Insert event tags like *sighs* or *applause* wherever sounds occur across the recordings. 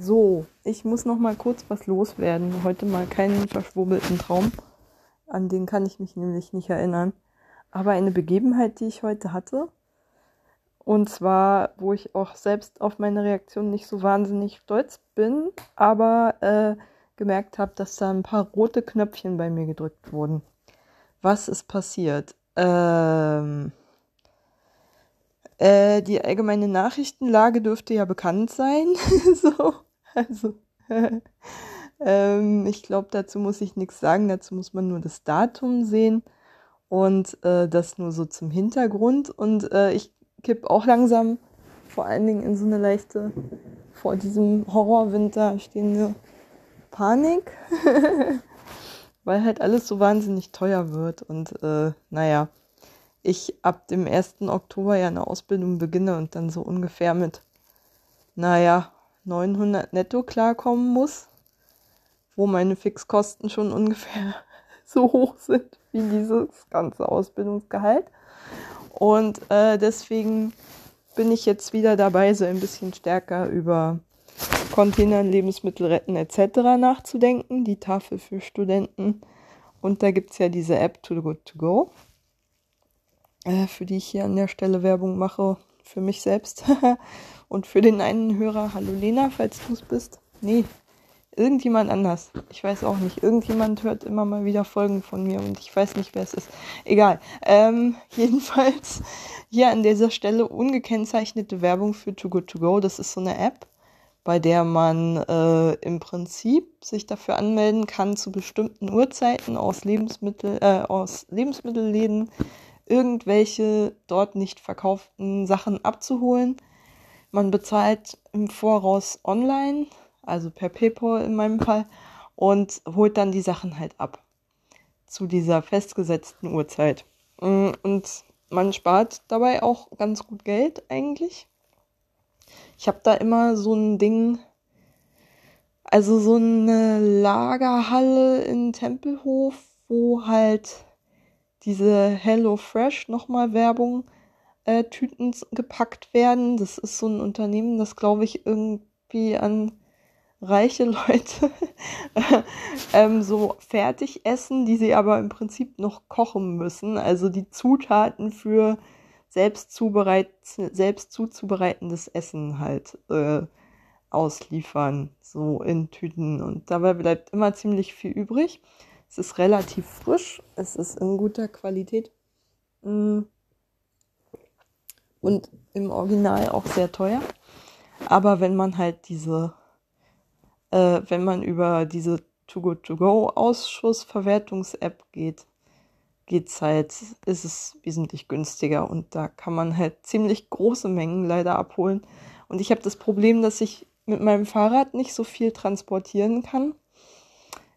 So, ich muss noch mal kurz was loswerden. Heute mal keinen verschwurbelten Traum. An den kann ich mich nämlich nicht erinnern. Aber eine Begebenheit, die ich heute hatte. Und zwar, wo ich auch selbst auf meine Reaktion nicht so wahnsinnig stolz bin, aber äh, gemerkt habe, dass da ein paar rote Knöpfchen bei mir gedrückt wurden. Was ist passiert? Ähm, äh, die allgemeine Nachrichtenlage dürfte ja bekannt sein. *laughs* so, also, *laughs* ähm, ich glaube, dazu muss ich nichts sagen. Dazu muss man nur das Datum sehen und äh, das nur so zum Hintergrund. Und äh, ich kipp auch langsam vor allen Dingen in so eine leichte, vor diesem Horrorwinter stehende Panik, *laughs* weil halt alles so wahnsinnig teuer wird. Und äh, naja, ich ab dem 1. Oktober ja eine Ausbildung beginne und dann so ungefähr mit, naja, 900 netto klarkommen muss, wo meine Fixkosten schon ungefähr *laughs* so hoch sind wie dieses ganze Ausbildungsgehalt. Und äh, deswegen bin ich jetzt wieder dabei, so ein bisschen stärker über Container, Lebensmittel retten etc. nachzudenken, die Tafel für Studenten. Und da gibt es ja diese App Too Good To Go, äh, für die ich hier an der Stelle Werbung mache, für mich selbst *laughs* und für den einen Hörer. Hallo Lena, falls du es bist. Nee, irgendjemand anders. Ich weiß auch nicht. Irgendjemand hört immer mal wieder Folgen von mir und ich weiß nicht, wer es ist. Egal. Ähm, *laughs* jedenfalls hier an dieser Stelle ungekennzeichnete Werbung für Too Good To Go. Das ist so eine App, bei der man äh, im Prinzip sich dafür anmelden kann, zu bestimmten Uhrzeiten aus Lebensmittel, äh, aus Lebensmittelläden irgendwelche dort nicht verkauften Sachen abzuholen. Man bezahlt im Voraus online also per PayPal in meinem Fall, und holt dann die Sachen halt ab zu dieser festgesetzten Uhrzeit. Mm, und man spart dabei auch ganz gut Geld eigentlich. Ich habe da immer so ein Ding, also so eine Lagerhalle in Tempelhof, wo halt diese Hello Fresh nochmal Werbung äh, Tüten gepackt werden. Das ist so ein Unternehmen, das glaube ich irgendwie an reiche *laughs* Leute ähm, so fertig essen, die sie aber im Prinzip noch kochen müssen. Also die Zutaten für selbst, zubereit selbst zuzubereitendes Essen halt äh, ausliefern, so in Tüten. Und dabei bleibt immer ziemlich viel übrig. Es ist relativ frisch, es ist in guter Qualität. Mm. Und im Original auch sehr teuer. Aber wenn man halt diese äh, wenn man über diese Too Good To Go Ausschussverwertungs-App geht, geht's halt, ist es wesentlich günstiger und da kann man halt ziemlich große Mengen leider abholen. Und ich habe das Problem, dass ich mit meinem Fahrrad nicht so viel transportieren kann,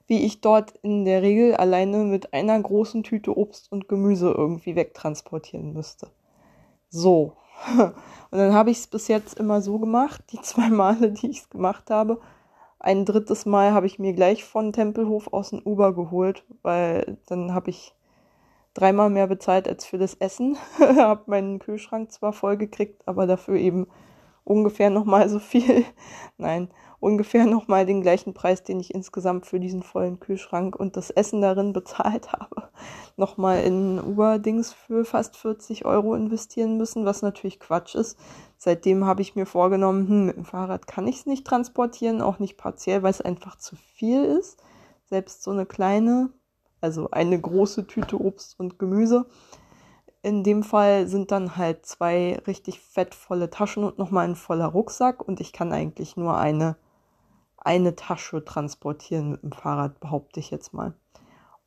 wie ich dort in der Regel alleine mit einer großen Tüte Obst und Gemüse irgendwie wegtransportieren müsste. So. *laughs* Und dann habe ich es bis jetzt immer so gemacht, die *laughs* zwei Male, die ich es gemacht habe, ein drittes Mal habe ich mir gleich von Tempelhof aus ein Uber geholt, weil dann habe ich dreimal mehr bezahlt als für das Essen. *laughs* habe meinen Kühlschrank zwar voll gekriegt, aber dafür eben ungefähr nochmal so viel. Nein, ungefähr nochmal den gleichen Preis, den ich insgesamt für diesen vollen Kühlschrank und das Essen darin *laughs* bezahlt habe, nochmal in Uber-Dings für fast 40 Euro investieren müssen, was natürlich Quatsch ist. Seitdem habe ich mir vorgenommen, hm, mit dem Fahrrad kann ich es nicht transportieren, auch nicht partiell, weil es einfach zu viel ist. Selbst so eine kleine, also eine große Tüte Obst und Gemüse. In dem Fall sind dann halt zwei richtig fettvolle Taschen und nochmal ein voller Rucksack und ich kann eigentlich nur eine eine Tasche transportieren mit dem Fahrrad, behaupte ich jetzt mal.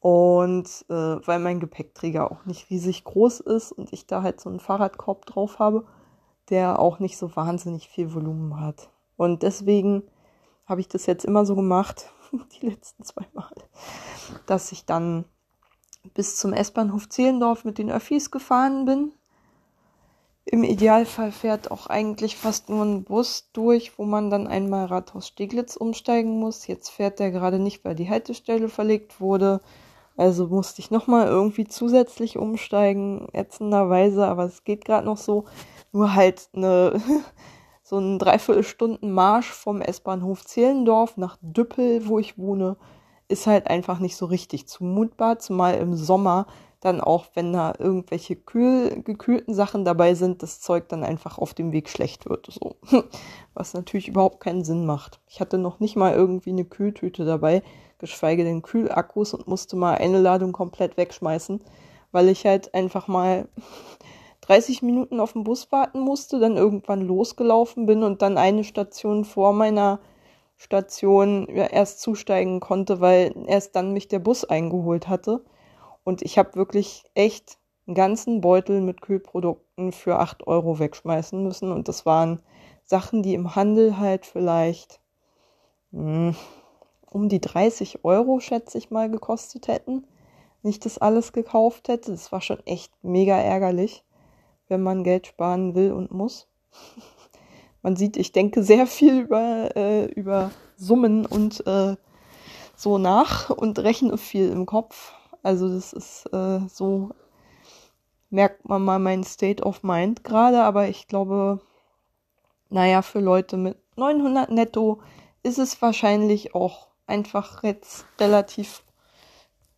Und äh, weil mein Gepäckträger auch nicht riesig groß ist und ich da halt so einen Fahrradkorb drauf habe, der auch nicht so wahnsinnig viel Volumen hat. Und deswegen habe ich das jetzt immer so gemacht, *laughs* die letzten zwei Mal, dass ich dann bis zum S-Bahnhof Zehlendorf mit den Öffis gefahren bin im Idealfall fährt auch eigentlich fast nur ein Bus durch, wo man dann einmal Rathaus Steglitz umsteigen muss. Jetzt fährt der gerade nicht, weil die Haltestelle verlegt wurde. Also musste ich nochmal irgendwie zusätzlich umsteigen, ätzenderweise, aber es geht gerade noch so. Nur halt eine *laughs* so ein Dreiviertelstunden Marsch vom S-Bahnhof Zehlendorf nach Düppel, wo ich wohne, ist halt einfach nicht so richtig zumutbar, zumal im Sommer dann auch, wenn da irgendwelche kühl, gekühlten Sachen dabei sind, das Zeug dann einfach auf dem Weg schlecht wird. So. *laughs* Was natürlich überhaupt keinen Sinn macht. Ich hatte noch nicht mal irgendwie eine Kühltüte dabei, geschweige denn Kühlakkus und musste mal eine Ladung komplett wegschmeißen, weil ich halt einfach mal *laughs* 30 Minuten auf den Bus warten musste, dann irgendwann losgelaufen bin und dann eine Station vor meiner Station ja, erst zusteigen konnte, weil erst dann mich der Bus eingeholt hatte. Und ich habe wirklich echt einen ganzen Beutel mit Kühlprodukten für 8 Euro wegschmeißen müssen. Und das waren Sachen, die im Handel halt vielleicht mh, hm, um die 30 Euro, schätze ich mal, gekostet hätten. Nicht das alles gekauft hätte. Das war schon echt mega ärgerlich, wenn man Geld sparen will und muss. *laughs* man sieht, ich denke sehr viel über, äh, über Summen und äh, so nach und rechne viel im Kopf. Also das ist äh, so, merkt man mal mein State of Mind gerade, aber ich glaube, naja, für Leute mit 900 netto ist es wahrscheinlich auch einfach jetzt relativ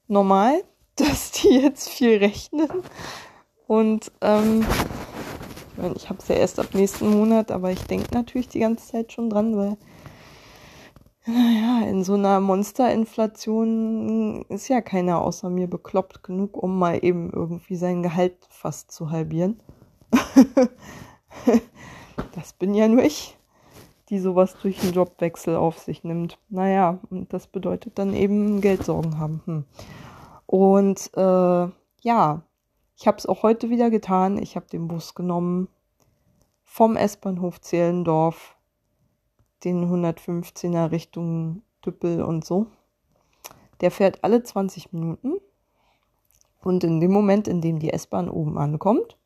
normal, *laughs* dass die jetzt viel rechnen. Und ähm, ich meine, ich habe es ja erst ab nächsten Monat, aber ich denke natürlich die ganze Zeit schon dran, weil naja, in so einer Monsterinflation ist ja keiner außer mir bekloppt genug, um mal eben irgendwie sein Gehalt fast zu halbieren. *laughs* das bin ja nur ich, die sowas durch einen Jobwechsel auf sich nimmt. Naja, und das bedeutet dann eben Geldsorgen haben. Hm. Und äh, ja, ich habe es auch heute wieder getan. Ich habe den Bus genommen vom S-Bahnhof Zehlendorf den 115er Richtung Düppel und so. Der fährt alle 20 Minuten. Und in dem Moment, in dem die S-Bahn oben ankommt,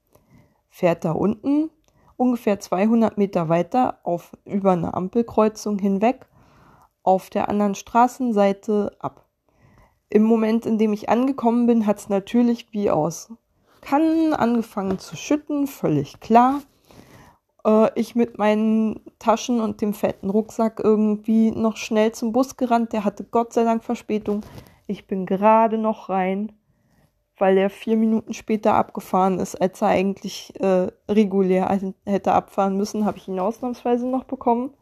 fährt da unten ungefähr 200 Meter weiter auf über eine Ampelkreuzung hinweg auf der anderen Straßenseite ab. Im Moment, in dem ich angekommen bin, hat es natürlich wie aus Kannen angefangen zu schütten, völlig klar äh, ich mit meinen Taschen und dem fetten Rucksack irgendwie noch schnell zum Bus gerannt. Der hatte Gott sei Dank Verspätung. Ich bin gerade noch rein, weil er vier Minuten später abgefahren ist, als er eigentlich äh, regulär hätte abfahren müssen. Habe ich ihn ausnahmsweise noch bekommen.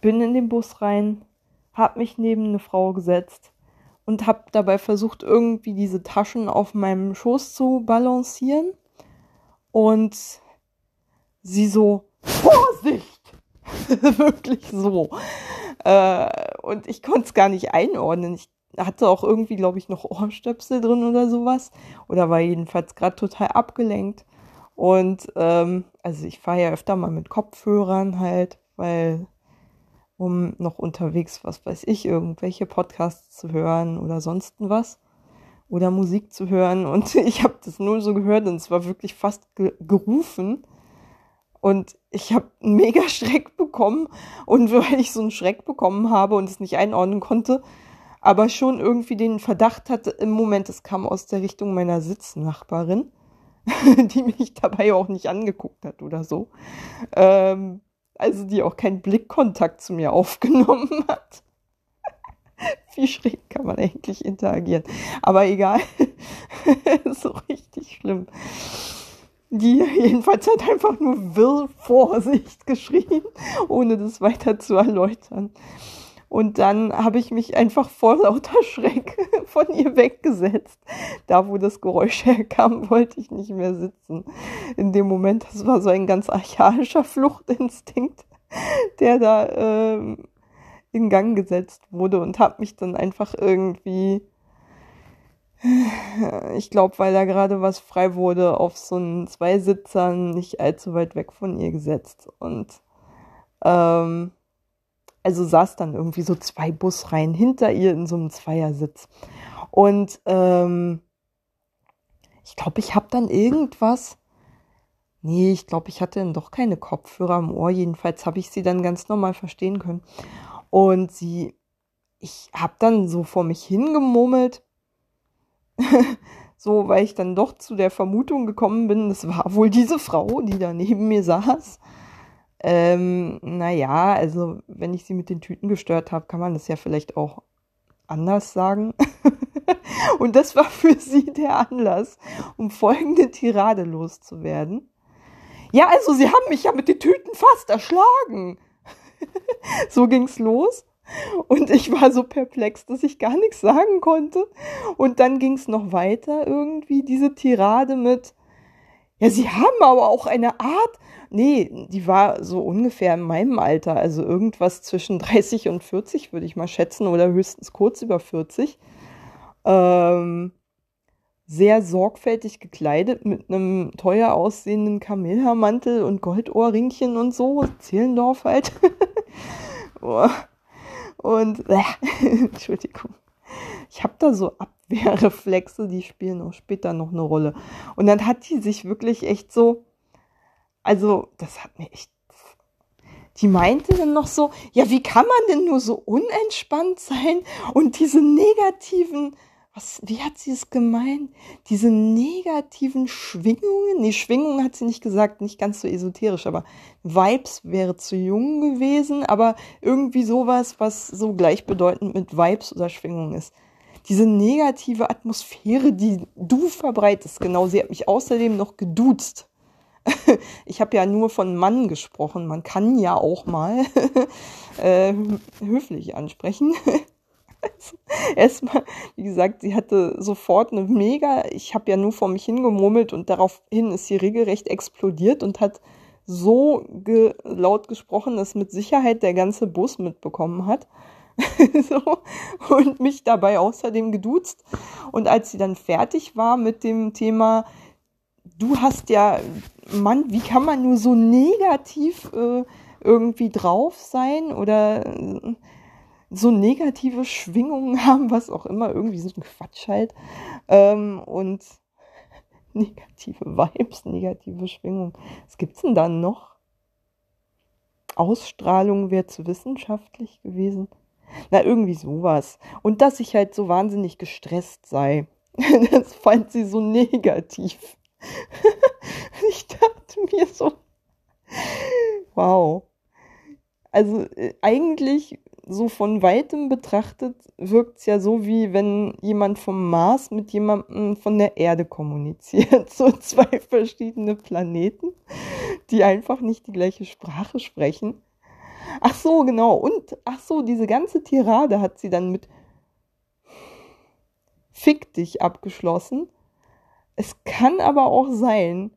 Bin in den Bus rein, habe mich neben eine Frau gesetzt und habe dabei versucht, irgendwie diese Taschen auf meinem Schoß zu balancieren. Und sie so, Vorsicht! *laughs* Wirklich so. Äh, und ich konnte es gar nicht einordnen. Ich hatte auch irgendwie, glaube ich, noch Ohrstöpsel drin oder sowas. Oder war jedenfalls gerade total abgelenkt. Und ähm, also ich fahre ja öfter mal mit Kopfhörern halt, weil um noch unterwegs, was weiß ich, irgendwelche Podcasts zu hören oder sonst was. Oder Musik zu hören. Und *laughs* ich habe das nur so gehört und es war wirklich fast ge gerufen. Und ich habe einen mega *laughs* Schreck bekommen. Und weil ich so einen Schreck bekommen habe und es nicht einordnen konnte, aber schon irgendwie den Verdacht hatte, im Moment, es kam aus der Richtung meiner Sitznachbarin, *laughs* die mich dabei auch nicht angeguckt hat oder so. Ähm, also die auch keinen Blickkontakt zu mir *laughs* aufgenommen hat. Wie schräg kann man eigentlich interagieren? Aber egal. so richtig schlimm. Die *laughs* jedenfalls hat einfach nur Will Vorsicht geschrien, ohne das weiter zu erläutern. Und dann habe ich mich einfach vor lauter *laughs* Schreck von ihr weggesetzt. Da, wo das Geräusch *laughs* herkam, wollte ich nicht mehr sitzen. In dem Moment, das war so ein ganz archaischer Fluchtinstinkt, der da ähm, in Gang gesetzt wurde und habe mich dann einfach irgendwie ich glaube, weil da gerade was frei wurde, auf so einen Zweisitzern nicht allzu weit weg von ihr gesetzt. Und ähm, also saß dann irgendwie so zwei Busreihen hinter ihr in so einem Zweiersitz. Und ähm, ich glaube, ich habe dann irgendwas. Nee, ich glaube, ich hatte dann doch keine Kopfhörer im Ohr. Jedenfalls habe ich sie dann ganz normal verstehen können. Und sie, ich habe dann so vor mich hingemurmelt *laughs* so, weil ich dann doch zu der Vermutung gekommen bin, das war wohl diese Frau, die da neben mir saß. Ähm, naja, also wenn ich sie mit den Tüten gestört habe, kann man das ja vielleicht auch anders sagen. *laughs* Und das war für sie der Anlass, um folgende Tirade loszuwerden. Ja, also sie haben mich ja mit den Tüten fast erschlagen. *laughs* so ging's los. Und ich war so perplex, dass ich gar nichts sagen konnte. Und dann ging's noch weiter irgendwie, diese Tirade mit, ja, sie haben aber auch eine Art, nee, die war so ungefähr in meinem Alter, also irgendwas zwischen 30 und 40 würde ich mal schätzen oder höchstens kurz über 40. Ähm, sehr sorgfältig gekleidet mit einem teuer aussehenden Kamelhaarmantel und Goldohrringchen und so, Zehlendorf halt. *laughs* und, äh, *laughs* Entschuldigung. Ich habe da so Abwehrreflexe, die spielen auch später noch eine Rolle. Und dann hat die sich wirklich echt so, also das hat mir echt, die meinte dann noch so, ja, wie kann man denn nur so unentspannt sein und diese negativen was, wie hat sie es gemeint? Diese negativen Schwingungen, nee, Schwingungen hat sie nicht gesagt, nicht ganz so esoterisch, aber Vibes wäre zu jung gewesen, aber irgendwie sowas, was so gleichbedeutend mit Vibes oder Schwingungen ist. Diese negative Atmosphäre, die du verbreitest, genau, sie hat mich außerdem noch geduzt. *laughs* Ich habe ja nur von Mann gesprochen, man kann ja auch mal *laughs* äh, höflich ansprechen. *laughs* *laughs* Erstmal, wie gesagt, sie hatte sofort eine mega, ich habe ja nur vor mich hingemurmelt und daraufhin ist sie regelrecht explodiert und hat so ge laut gesprochen, dass mit Sicherheit der ganze Bus mitbekommen hat. *laughs* so, und mich dabei außerdem geduzt. Und als sie dann fertig war mit dem Thema, du hast ja, Mann, wie kann man nur so negativ äh, irgendwie drauf sein oder äh, so negative Schwingungen *laughs* haben, was auch immer, irgendwie so ein Quatsch halt. Ähm, und *laughs* negative Vibes, negative Schwingungen. Was gibt's denn dann noch? Ausstrahlung wäre zu wissenschaftlich gewesen. Na, irgendwie sowas. Und dass ich halt so wahnsinnig gestresst sei. *laughs* Das fand sie so negativ. ich dachte mir so, wow. Also äh, eigentlich so von weitem betrachtet wirkt es ja so, wie wenn jemand vom Mars mit jemandem von der Erde kommuniziert. *laughs* So zwei verschiedene Planeten, die einfach nicht die gleiche Sprache sprechen. Ach so, genau. Und ach so, diese ganze Tirade hat sie dann mit Fick dich abgeschlossen. Es kann aber auch sein,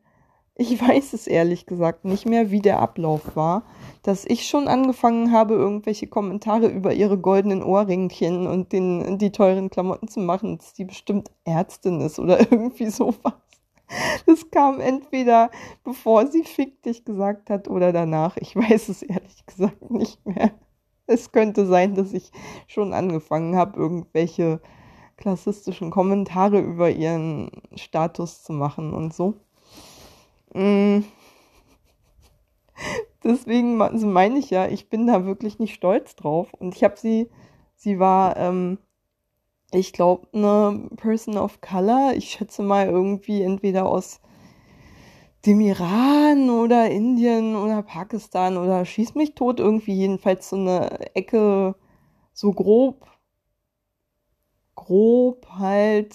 ich weiß es ehrlich gesagt nicht mehr, wie der Ablauf war, dass ich schon angefangen habe, irgendwelche Kommentare über ihre goldenen Ohrringchen und den, die teuren Klamotten zu machen, dass die bestimmt Ärztin ist oder *laughs* irgendwie sowas. Das kam entweder bevor sie fick dich gesagt hat oder danach. Ich weiß es ehrlich gesagt nicht mehr. Es könnte sein, dass ich schon angefangen habe, irgendwelche klassistischen Kommentare über ihren Status zu machen und so. Mm. *laughs* Deswegen meine ich ja, ich bin da wirklich nicht stolz drauf. Und ich habe sie, sie war, ähm, ich glaube, eine Person of Color. Ich schätze mal irgendwie entweder aus dem Iran oder Indien oder Pakistan oder schieß mich tot irgendwie jedenfalls so eine Ecke so grob grob halt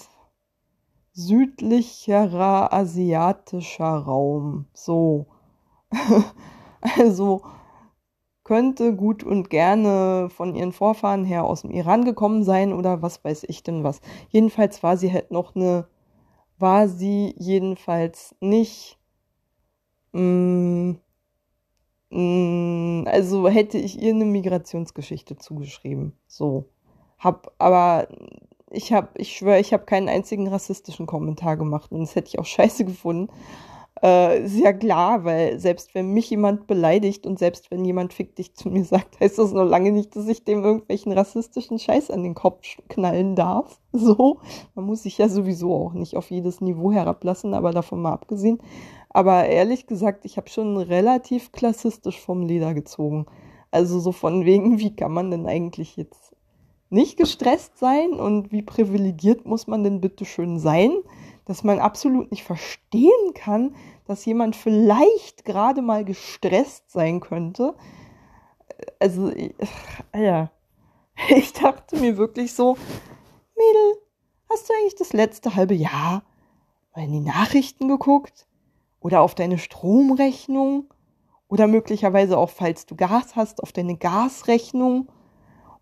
südlicherer asiatischer Raum. So. *laughs* also könnte gut und gerne von ihren Vorfahren her aus dem Iran gekommen sein oder was weiß ich denn was. Jedenfalls war sie halt noch eine, war sie jedenfalls nicht, mm, mm, also hätte ich ihr eine Migrationsgeschichte zugeschrieben. So. Hab aber ich habe, ich schwöre, ich habe keinen einzigen rassistischen Kommentar gemacht und das hätte ich auch *laughs* scheiße gefunden. Äh, sehr klar, weil selbst wenn mich jemand beleidigt und selbst wenn jemand fick dich zu mir *laughs* sagt, heißt das noch lange nicht, dass ich dem irgendwelchen rassistischen Scheiß an den Kopf knallen darf. *laughs* So, man muss sich ja sowieso auch nicht auf jedes Niveau herablassen, aber davon mal abgesehen. Aber ehrlich gesagt, ich habe schon relativ klassistisch vom Leder gezogen. Also so von wegen, wie kann man denn eigentlich jetzt nicht gestresst sein und wie privilegiert muss man denn bitte schön sein, dass man absolut nicht verstehen kann, dass jemand vielleicht gerade mal gestresst sein könnte. Also, Alter, *laughs* ich dachte mir wirklich so, Mädel, hast du eigentlich das letzte halbe Jahr mal in die Nachrichten geguckt? Oder auf deine Stromrechnung? Oder möglicherweise auch, falls du Gas hast, auf deine Gasrechnung?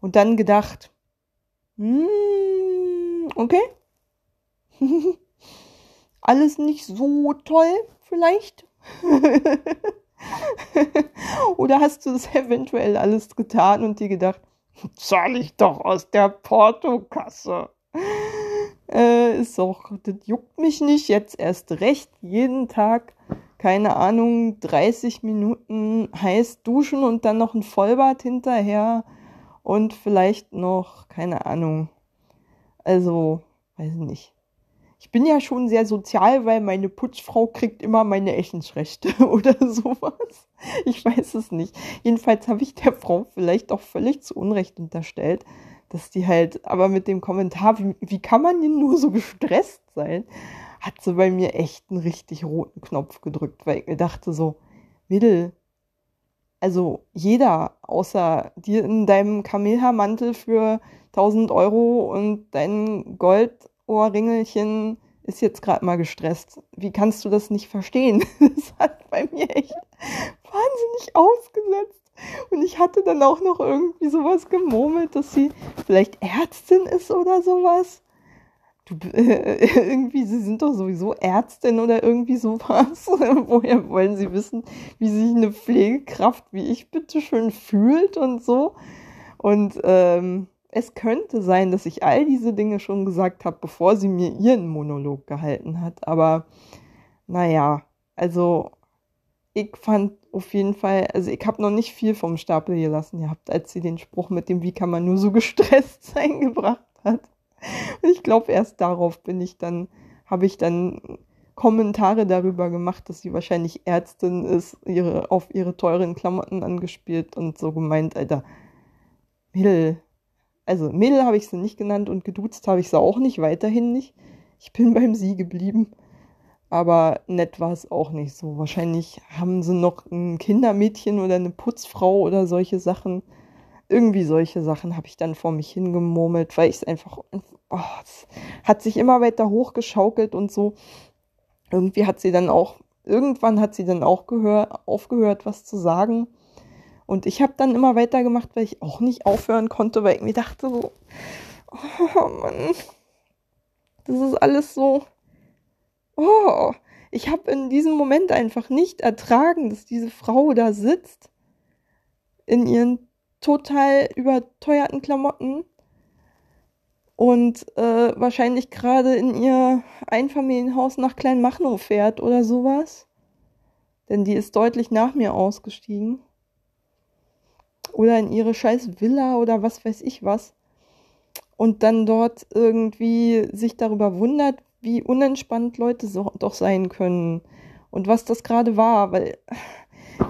Und dann gedacht, hm, okay. *laughs* Alles nicht so toll, vielleicht. *laughs* Oder hast du es eventuell alles getan und dir gedacht, zahle ich doch aus der Portokasse. Äh, ist doch, das juckt mich nicht, jetzt erst recht, jeden Tag, keine Ahnung, 30 Minuten heiß duschen und dann noch ein Vollbad hinterher und vielleicht noch, keine Ahnung, also, weiß ich nicht. Ich bin ja schon sehr sozial, weil meine Putzfrau kriegt immer meine Essensrechte *laughs* oder sowas. Ich weiß es nicht. Jedenfalls habe ich der Frau vielleicht auch völlig zu Unrecht unterstellt, dass die halt, aber mit dem Kommentar, wie, wie kann man denn nur so gestresst sein, hat sie bei mir echt einen richtig roten Knopf gedrückt, weil ich mir dachte so, Mädel, also jeder außer dir in deinem Kamelhaarmantel für 1000 Euro und dein Goldohrringelchen ist jetzt gerade mal gestresst. Wie kannst du das nicht verstehen? *laughs* Das hat bei mir echt wahnsinnig ausgesetzt. Und ich hatte dann auch noch irgendwie sowas gemurmelt, dass sie vielleicht Ärztin ist oder sowas. Du, äh, *laughs* irgendwie, sie sind doch sowieso Ärztin oder irgendwie sowas. *laughs* Woher wollen sie wissen, wie sich eine Pflegekraft wie ich bitte schön fühlt und so? Und ähm, es könnte sein, dass ich all diese Dinge schon gesagt habe, bevor sie mir ihren Monolog gehalten hat. Aber naja, also ich fand auf jeden Fall, also ich habe noch nicht viel vom Stapel gelassen gehabt, als sie den Spruch mit dem, wie kann man nur so gestresst *laughs* sein, gebracht hat. Ich glaube, erst darauf bin ich dann, habe ich dann Kommentare darüber gemacht, dass sie wahrscheinlich Ärztin ist, ihre, auf ihre teuren Klamotten angespielt und so gemeint, Alter, Mädel, also Mädel habe ich sie nicht genannt und geduzt habe ich sie auch nicht, weiterhin nicht. Ich bin *laughs* beim Sie geblieben. Aber nett war es auch nicht so. Wahrscheinlich haben sie noch ein Kindermädchen oder eine Putzfrau oder solche Sachen. Irgendwie solche Sachen habe ich dann vor mich hingemurmelt, weil ich es einfach, oh, es hat sich immer weiter hochgeschaukelt und so. Irgendwie hat sie dann auch, irgendwann hat sie dann auch gehör, aufgehört, was zu sagen. Und ich habe dann immer weitergemacht, weil ich auch nicht aufhören konnte, weil ich mir dachte so, oh Mann, das ist alles so oh, ich habe in diesem Moment einfach nicht ertragen, dass diese Frau da sitzt in ihren total überteuerten Klamotten und äh, wahrscheinlich gerade in ihr Einfamilienhaus nach Kleinmachnow fährt oder sowas. Denn die ist deutlich nach mir ausgestiegen. Oder in ihre scheiß Villa oder was weiß ich was. Und dann dort irgendwie sich darüber wundert, wie unentspannt Leute so, doch sein können und was das gerade war, weil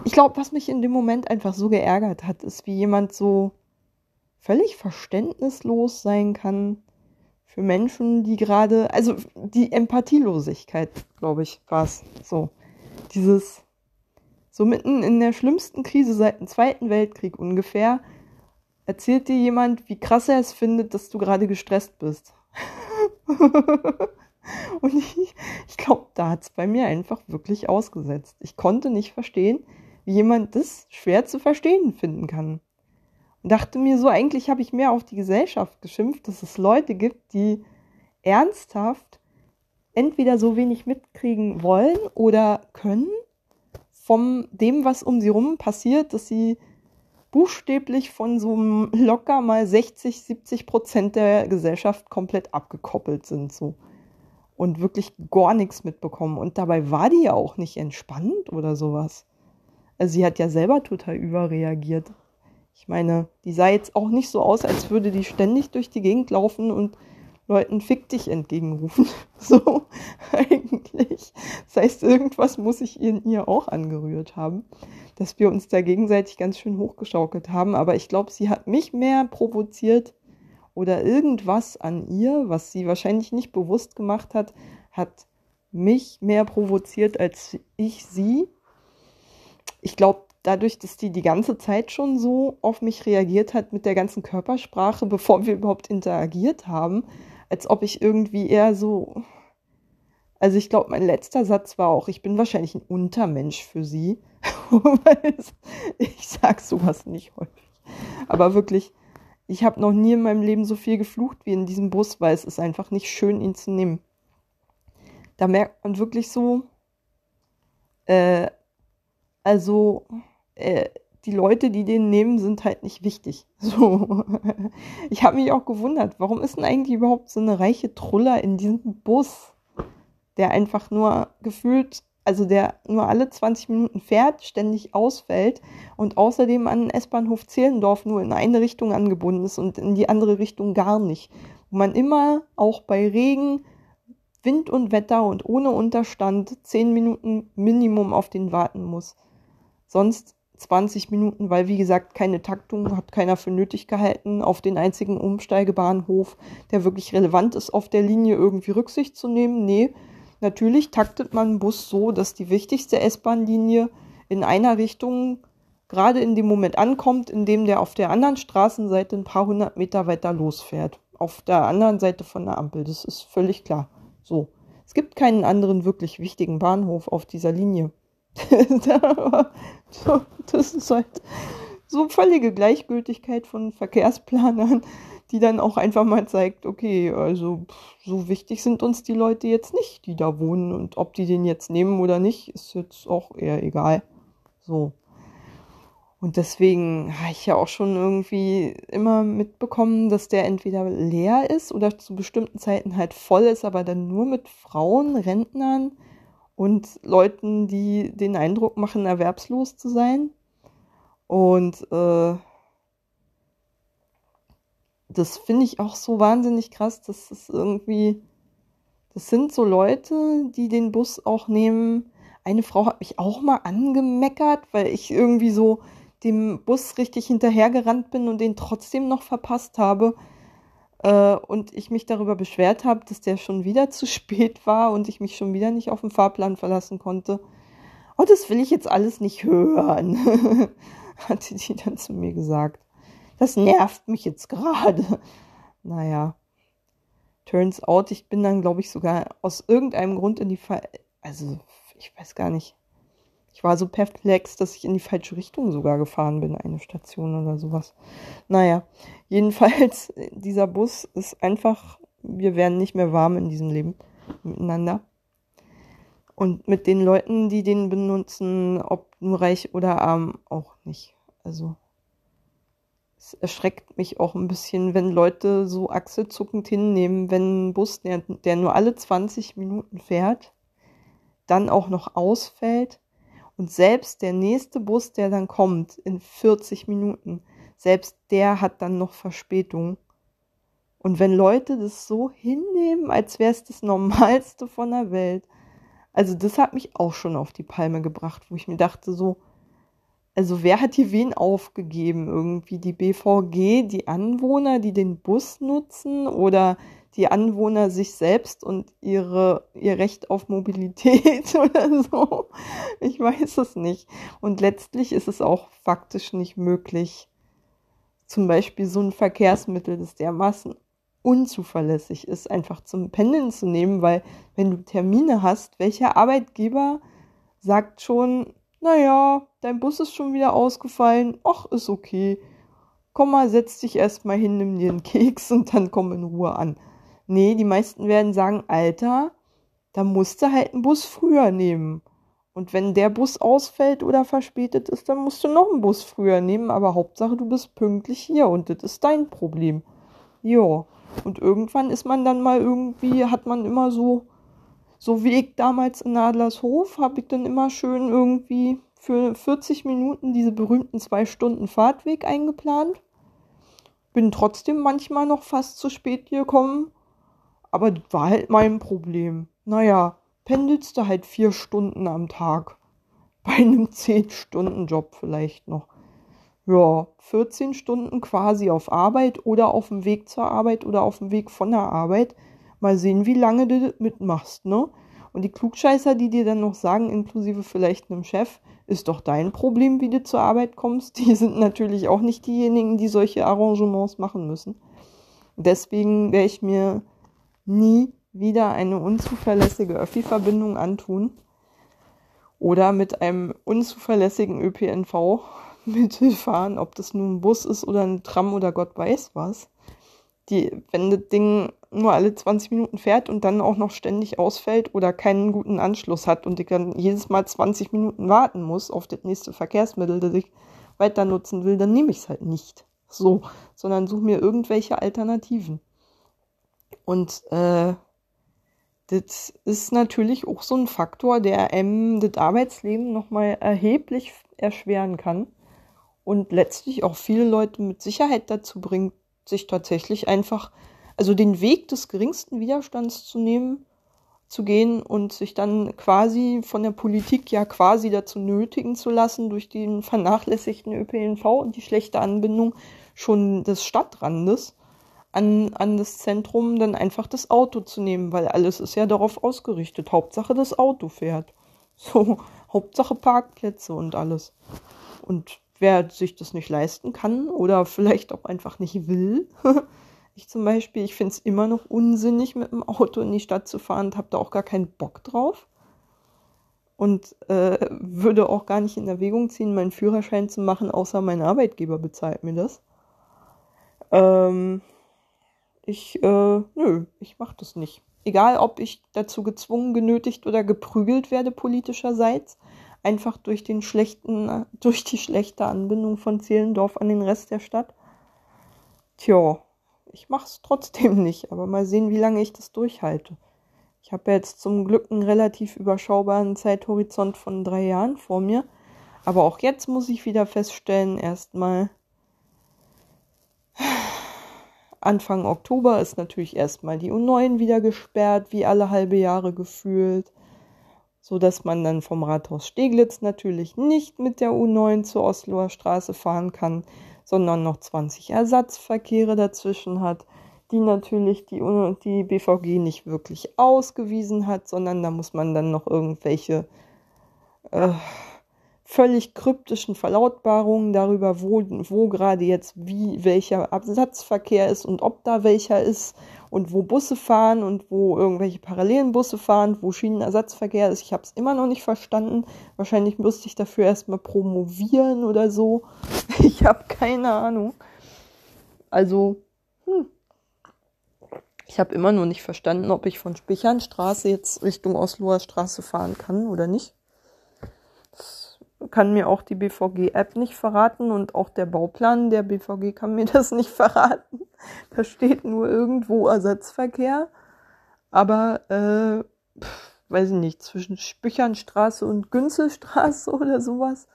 ich glaube, was mich in dem Moment einfach so geärgert hat, ist, wie jemand so völlig verständnislos sein kann für Menschen, die gerade, also die Empathielosigkeit, glaube ich, war es so. Dieses, so mitten in der schlimmsten Krise seit dem Zweiten Weltkrieg ungefähr, erzählt dir jemand, wie krass er es findet, dass du gerade gestresst bist. *laughs* Und ich, ich glaube, da hat es bei mir einfach wirklich ausgesetzt. Ich konnte nicht verstehen, wie jemand das schwer zu verstehen finden kann. Und dachte mir so, eigentlich habe ich mehr auf die Gesellschaft geschimpft, dass es Leute gibt, die ernsthaft entweder so wenig mitkriegen wollen oder können von dem, was um sie rum passiert, dass sie buchstäblich von so locker mal 60, 70 Prozent der Gesellschaft komplett abgekoppelt sind. So und wirklich gar nichts mitbekommen. Und dabei war die ja auch nicht entspannt oder sowas. Also sie hat ja selber total überreagiert. Ich meine, die sah jetzt auch nicht so aus, als würde die ständig durch die Gegend laufen und Leuten fick dich entgegenrufen. *laughs* So eigentlich. Das heißt, irgendwas muss ich in ihr auch angerührt haben, dass wir uns da gegenseitig ganz schön hochgeschaukelt haben. Aber ich glaube, sie hat mich mehr provoziert oder irgendwas an ihr, was sie wahrscheinlich nicht bewusst gemacht hat, hat mich mehr provoziert als ich sie. Ich glaube, dadurch, dass die die ganze Zeit schon so auf mich reagiert hat mit der ganzen Körpersprache, bevor wir überhaupt interagiert haben, als ob ich irgendwie eher so. Also ich glaube, mein letzter Satz war auch, ich bin wahrscheinlich ein Untermensch für sie. *laughs* ich sag sowas nicht häufig. Aber wirklich, ich habe noch nie in meinem Leben so viel geflucht wie in diesem Bus, weil es ist einfach nicht schön, ihn zu nehmen. Da merkt man wirklich so, äh, also äh, die Leute, die den nehmen, sind halt nicht wichtig. *laughs* So. Ich habe mich auch gewundert, warum ist denn eigentlich überhaupt so eine reiche Truller in diesem Bus, der einfach nur gefühlt, also der nur alle 20 Minuten fährt, ständig ausfällt und außerdem an den S-Bahnhof Zehlendorf nur in eine Richtung angebunden ist und in die andere Richtung gar nicht. Wo man immer auch bei Regen, Wind und Wetter und ohne Unterstand 10 Minuten Minimum auf den warten muss. Sonst 20 Minuten, weil wie gesagt keine Taktung hat keiner für nötig gehalten, auf den einzigen Umsteigebahnhof, der wirklich relevant ist, auf der Linie irgendwie Rücksicht zu nehmen. Nee, natürlich taktet man einen Bus so, dass die wichtigste S-Bahn-Linie in einer Richtung gerade in dem Moment ankommt, in dem der auf der anderen Straßenseite ein paar hundert Meter weiter losfährt. Auf der anderen Seite von der Ampel. Das ist völlig klar. So. Es gibt keinen anderen wirklich wichtigen Bahnhof auf dieser Linie. *laughs* *laughs* das ist halt so völlige Gleichgültigkeit von Verkehrsplanern, die dann auch einfach mal zeigt, okay, also so wichtig sind uns die Leute jetzt nicht, die da wohnen und ob die den jetzt nehmen oder nicht, ist jetzt auch eher egal. So. Und deswegen habe ich ja auch schon irgendwie immer mitbekommen, dass der entweder leer ist oder zu bestimmten Zeiten halt voll ist, aber dann nur mit Frauen, Rentnern und Leuten, die den Eindruck machen, erwerbslos zu sein. Und äh, das finde ich auch so wahnsinnig krass, dass es irgendwie, das sind so Leute, die den Bus auch nehmen. Eine Frau hat mich auch mal angemeckert, weil ich irgendwie so dem Bus richtig hinterhergerannt bin und den trotzdem noch verpasst habe äh, und ich mich darüber beschwert habe, dass der schon wieder *laughs* zu spät war und ich mich schon wieder nicht auf den Fahrplan verlassen konnte. Oh, das will ich jetzt alles nicht hören, *laughs* hatte die dann zu mir gesagt. Das nervt mich jetzt gerade. *laughs* Naja, turns out, ich bin dann, glaube ich, sogar aus irgendeinem Grund in die Fall, also ich weiß gar nicht. Ich war so perplex, dass ich in die falsche Richtung sogar gefahren bin, eine Station oder sowas. Naja, jedenfalls, *laughs* dieser Bus ist einfach, wir werden nicht mehr warm in diesem Leben miteinander. Und mit den Leuten, die den benutzen, ob nur reich oder arm, auch nicht. Also, es erschreckt mich auch ein bisschen, wenn Leute so achselzuckend hinnehmen, wenn ein Bus, der, der nur alle 20 Minuten fährt, dann auch noch ausfällt und selbst der nächste Bus, der dann kommt in 40 Minuten, selbst der hat dann noch Verspätung. Und wenn Leute das so hinnehmen, als wäre es das Normalste von der Welt, also das hat mich auch schon auf die Palme gebracht, wo ich mir dachte so, also wer hat hier wen aufgegeben? Irgendwie die BVG, die Anwohner, die den Bus nutzen oder die Anwohner sich selbst und ihre, ihr Recht auf Mobilität *laughs* oder so. Ich weiß es nicht. Und letztlich ist es auch faktisch nicht möglich, zum Beispiel so ein Verkehrsmittel, das dermaßen unzuverlässig ist, einfach zum Pendeln zu nehmen, weil wenn du Termine hast, welcher Arbeitgeber sagt schon, naja, dein Bus ist schon wieder ausgefallen, ach, ist okay. Komm mal, setz dich erstmal hin, nimm dir einen Keks und dann komm in Ruhe an. Nee, die meisten werden sagen, Alter, da musst du halt einen Bus früher nehmen. Und wenn der Bus ausfällt oder verspätet ist, dann musst du noch einen Bus früher nehmen. Aber Hauptsache, du bist pünktlich hier und das ist dein Problem. Ja. Und irgendwann ist man dann mal irgendwie, hat man immer so, so wie ich damals in Adlershof, habe ich dann immer schön irgendwie für 40 Minuten diese berühmten zwei Stunden Fahrtweg eingeplant. Bin trotzdem manchmal noch fast zu spät gekommen aber das war halt mein Problem. Naja, pendelst du halt vier Stunden am Tag. *laughs* Bei einem 10-Stunden-Job vielleicht noch. Ja, 14 Stunden quasi auf Arbeit oder auf dem Weg zur Arbeit oder auf dem Weg von der Arbeit. Mal sehen, wie lange du das mitmachst, ne? Und die Klugscheißer, die dir dann noch sagen, inklusive vielleicht einem Chef, ist doch dein Problem, wie du zur Arbeit kommst, *laughs* die sind natürlich auch nicht diejenigen, die solche Arrangements machen müssen. Deswegen werde ich mir nie wieder eine unzuverlässige Öffi-Verbindung antun oder mit einem unzuverlässigen ÖPNV *laughs* mitfahren, ob das nun ein Bus ist oder ein Tram oder Gott weiß was. Die, wenn das Ding nur alle 20 Minuten fährt und dann auch noch ständig ausfällt oder keinen guten Anschluss hat und ich dann jedes Mal 20 Minuten warten muss auf das nächste Verkehrsmittel, das ich weiter nutzen will, dann nehme ich es halt nicht so, sondern suche mir irgendwelche Alternativen. Und äh, das ist natürlich auch so ein Faktor, der einem das Arbeitsleben nochmal erheblich erschweren kann und letztlich auch viele Leute mit Sicherheit dazu bringt, sich tatsächlich einfach, also den Weg des geringsten Widerstands zu nehmen, zu gehen und sich dann quasi von der Politik ja quasi dazu nötigen zu lassen, durch den vernachlässigten ÖPNV und die schlechte Anbindung schon des Stadtrandes an, an das Zentrum dann einfach das Auto zu nehmen, weil alles ist ja darauf ausgerichtet. Hauptsache das Auto fährt. *laughs* So, Hauptsache Parkplätze und alles. Und wer sich das nicht leisten kann oder vielleicht auch einfach nicht will, *laughs* ich zum Beispiel, ich finde es immer noch unsinnig, mit dem Auto in die Stadt zu fahren und habe da auch gar keinen Bock drauf. Und äh, würde auch gar nicht in Erwägung ziehen, meinen Führerschein zu machen, außer mein Arbeitgeber bezahlt mir das. Ähm, ich, äh, nö, ich mach das nicht. Egal, ob ich dazu gezwungen, genötigt oder geprügelt werde politischerseits, einfach durch den schlechten, *laughs* durch die schlechte Anbindung von Zehlendorf an den Rest der Stadt. Tja, ich mach's trotzdem *laughs* nicht, aber mal sehen, wie lange ich das durchhalte. Ich habe jetzt zum Glück einen relativ überschaubaren Zeithorizont von drei Jahren vor mir. Aber auch jetzt muss ich wieder feststellen, erstmal, Anfang Oktober ist natürlich erstmal die U9 wieder gesperrt, wie alle halbe Jahre gefühlt, so dass man dann vom Rathaus Steglitz natürlich nicht mit der U9 zur Osloer Straße fahren kann, sondern noch 20 Ersatzverkehre dazwischen hat, die natürlich die, die BVG nicht wirklich ausgewiesen hat, sondern da muss man dann noch irgendwelche äh, völlig kryptischen Verlautbarungen darüber, wo, wo gerade jetzt wie welcher Absatzverkehr ist und ob da welcher ist und wo Busse fahren und wo irgendwelche parallelen Busse fahren, wo Schienenersatzverkehr ist. Ich habe es immer noch nicht verstanden. Wahrscheinlich müsste ich dafür erstmal promovieren oder so. *laughs* Ich habe keine Ahnung. Also, hm. ich habe immer noch nicht verstanden, ob ich von Spichernstraße jetzt Richtung Osloer Straße fahren kann oder nicht kann mir auch die BVG-App nicht verraten und auch der Bauplan der BVG kann mir *laughs* das nicht verraten. Da steht nur irgendwo Ersatzverkehr. Aber, äh, pff, weiß ich nicht, zwischen Spüchernstraße und Günzelstraße *laughs* oder sowas.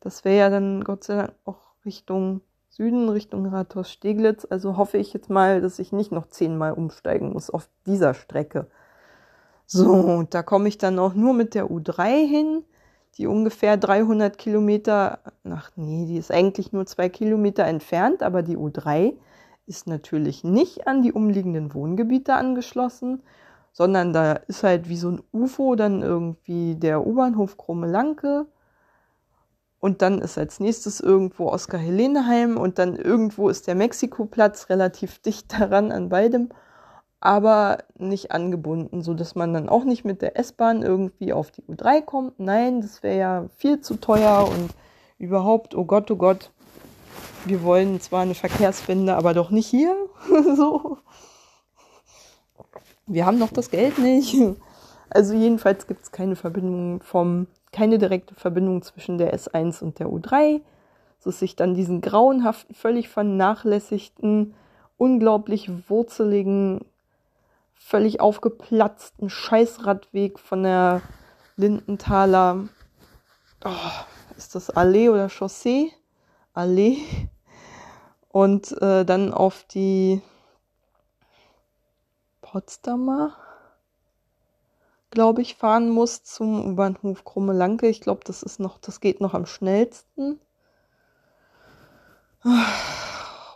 Das wäre ja dann Gott sei Dank auch Richtung Süden, Richtung Rathaus Steglitz. Also hoffe ich jetzt mal, dass ich nicht noch zehnmal umsteigen muss auf dieser Strecke. So, da komme ich dann auch nur mit der U3 hin die ungefähr 300 Kilometer, ach nee, die ist eigentlich nur zwei Kilometer entfernt, aber die U3 ist natürlich nicht an die umliegenden Wohngebiete angeschlossen, sondern da ist halt wie so ein UFO dann irgendwie der U-Bahnhof Krumme-Lanke und dann ist als nächstes irgendwo Oskar-Heleneheim und dann irgendwo ist der Mexikoplatz relativ dicht daran an beidem aber nicht angebunden, so dass man dann auch nicht mit der S-Bahn irgendwie auf die U3 kommt. Nein, das wäre ja viel zu teuer und überhaupt, oh Gott, oh Gott, wir wollen zwar eine Verkehrswende, aber doch nicht hier. *laughs* so. Wir haben doch das Geld nicht. Also jedenfalls gibt es keine Verbindung vom, keine direkte Verbindung zwischen der S1 und der U3, so dass ich dann diesen grauenhaften, völlig vernachlässigten, unglaublich wurzeligen völlig aufgeplatzten Scheißradweg von der Lindenthaler, oh, ist das Allee oder Chaussee? Allee. Und äh, dann auf die Potsdamer, glaube ich, fahren muss zum U-Bahnhof Krumme Lanke. Ich glaube, das ist noch, das geht noch am schnellsten.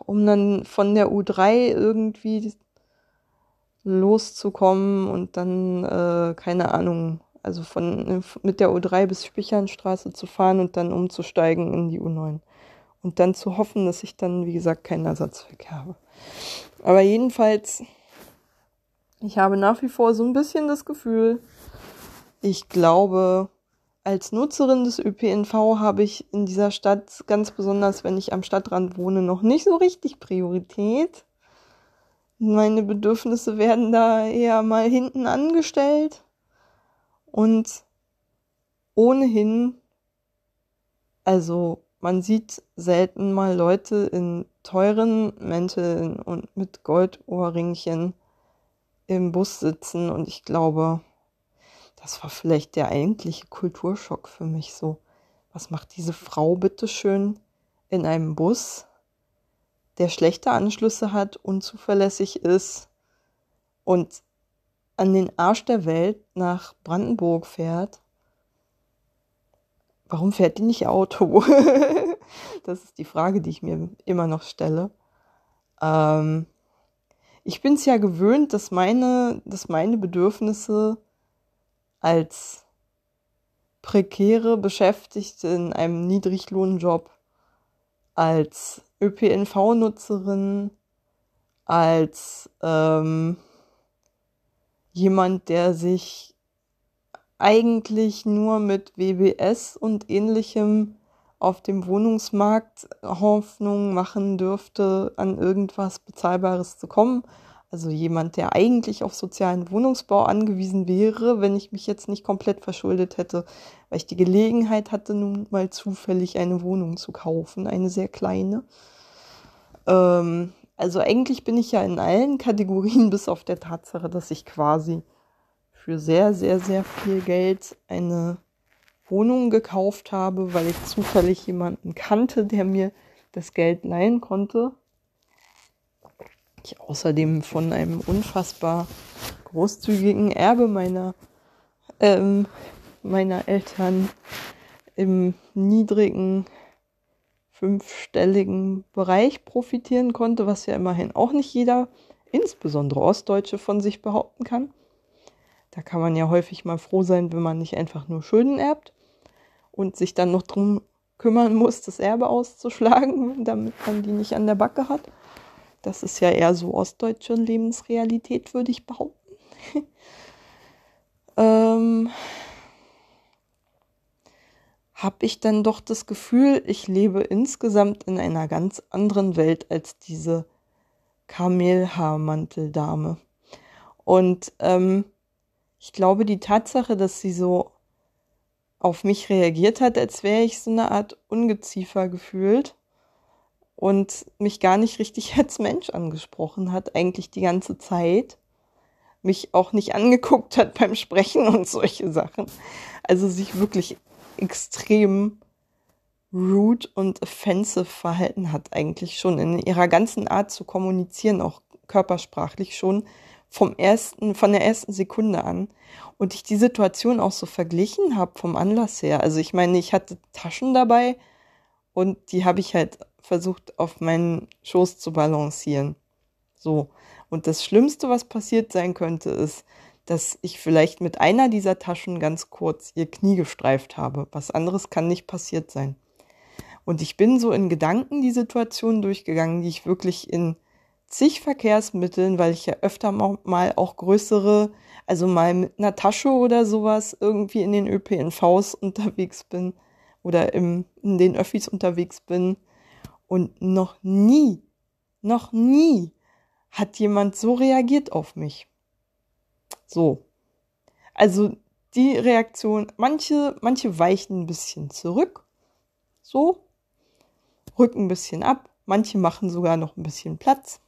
Um dann von der U3 irgendwie loszukommen und dann, äh, keine Ahnung, also von mit der U3 bis Spichernstraße zu fahren und dann umzusteigen in die U9. Und dann zu hoffen, dass ich dann, wie gesagt, keinen Ersatzverkehr habe. Aber jedenfalls, ich habe nach wie vor so ein bisschen das Gefühl, ich glaube, als Nutzerin des ÖPNV habe ich in dieser Stadt, ganz besonders wenn ich am Stadtrand wohne, noch nicht so richtig Priorität. Meine Bedürfnisse werden da eher mal hinten angestellt. Und ohnehin, also man sieht selten mal Leute in teuren Mänteln und mit Goldohrringchen im Bus sitzen und ich glaube, das war vielleicht der eigentliche Kulturschock für mich so. Was macht diese Frau bitteschön in einem Bus, der schlechte Anschlüsse hat, unzuverlässig ist und an den Arsch der Welt nach Brandenburg fährt? Warum fährt die nicht Auto? *laughs* das ist die Frage, die ich mir immer noch stelle. Ähm, ich bin es ja gewöhnt, dass meine, dass meine Bedürfnisse als prekäre Beschäftigte in einem Niedriglohnjob, als ÖPNV-Nutzerin, als ähm, jemand, der sich eigentlich nur mit WBS und ähnlichem auf dem Wohnungsmarkt Hoffnung machen dürfte, an irgendwas Bezahlbares zu kommen also jemand, der eigentlich auf sozialen Wohnungsbau angewiesen wäre, wenn ich mich jetzt nicht komplett verschuldet hätte, weil ich die Gelegenheit hatte, nun mal zufällig eine Wohnung zu kaufen, eine sehr kleine. Ähm, also eigentlich bin ich ja in allen Kategorien, *laughs* bis auf der Tatsache, dass ich quasi für sehr, sehr, sehr viel Geld eine Wohnung gekauft habe, weil ich zufällig jemanden kannte, der mir das Geld leihen konnte ich außerdem von einem unfassbar großzügigen Erbe meiner, ähm, meiner Eltern im niedrigen fünfstelligen Bereich profitieren konnte, was ja immerhin auch nicht jeder, insbesondere Ostdeutsche, von sich behaupten kann. Da kann man ja häufig mal froh sein, wenn man nicht einfach nur Schulden erbt und sich dann noch drum kümmern muss, das Erbe auszuschlagen, *laughs* damit man die nicht an der Backe hat. Das ist ja eher so ostdeutsche Lebensrealität, würde ich behaupten. *laughs* ähm, habe ich dann doch das Gefühl, ich lebe insgesamt in einer ganz anderen Welt als diese Kamelhaarmanteldame. Und ähm, ich glaube, die Tatsache, dass sie so auf mich reagiert hat, als wäre ich so eine Art Ungeziefer gefühlt, und mich gar nicht richtig *laughs* als Mensch angesprochen hat, eigentlich die ganze Zeit. Mich auch nicht angeguckt hat beim Sprechen und solche Sachen. Also sich wirklich extrem rude und offensive verhalten hat, eigentlich schon in ihrer ganzen Art zu kommunizieren, auch körpersprachlich schon vom ersten, von der ersten Sekunde an. Und ich die Situation auch so verglichen habe vom Anlass her. Also ich meine, ich hatte Taschen dabei und die habe ich halt versucht, auf meinen Schoß zu balancieren. So. Und das Schlimmste, was passiert sein könnte, ist, dass ich vielleicht mit einer dieser Taschen ganz kurz ihr Knie gestreift habe. Was anderes kann nicht passiert sein. Und ich bin so in Gedanken die Situation durchgegangen, die ich wirklich in zig Verkehrsmitteln, weil ich ja öfter mal auch größere, also mal mit einer Tasche oder sowas irgendwie in den ÖPNVs *laughs* unterwegs bin oder im, in den Öffis unterwegs bin, und noch nie, noch nie hat jemand so reagiert auf mich. So. Also die Reaktion, manche, manche weichen ein bisschen zurück. So. Rücken ein bisschen ab. Manche machen sogar noch ein bisschen Platz.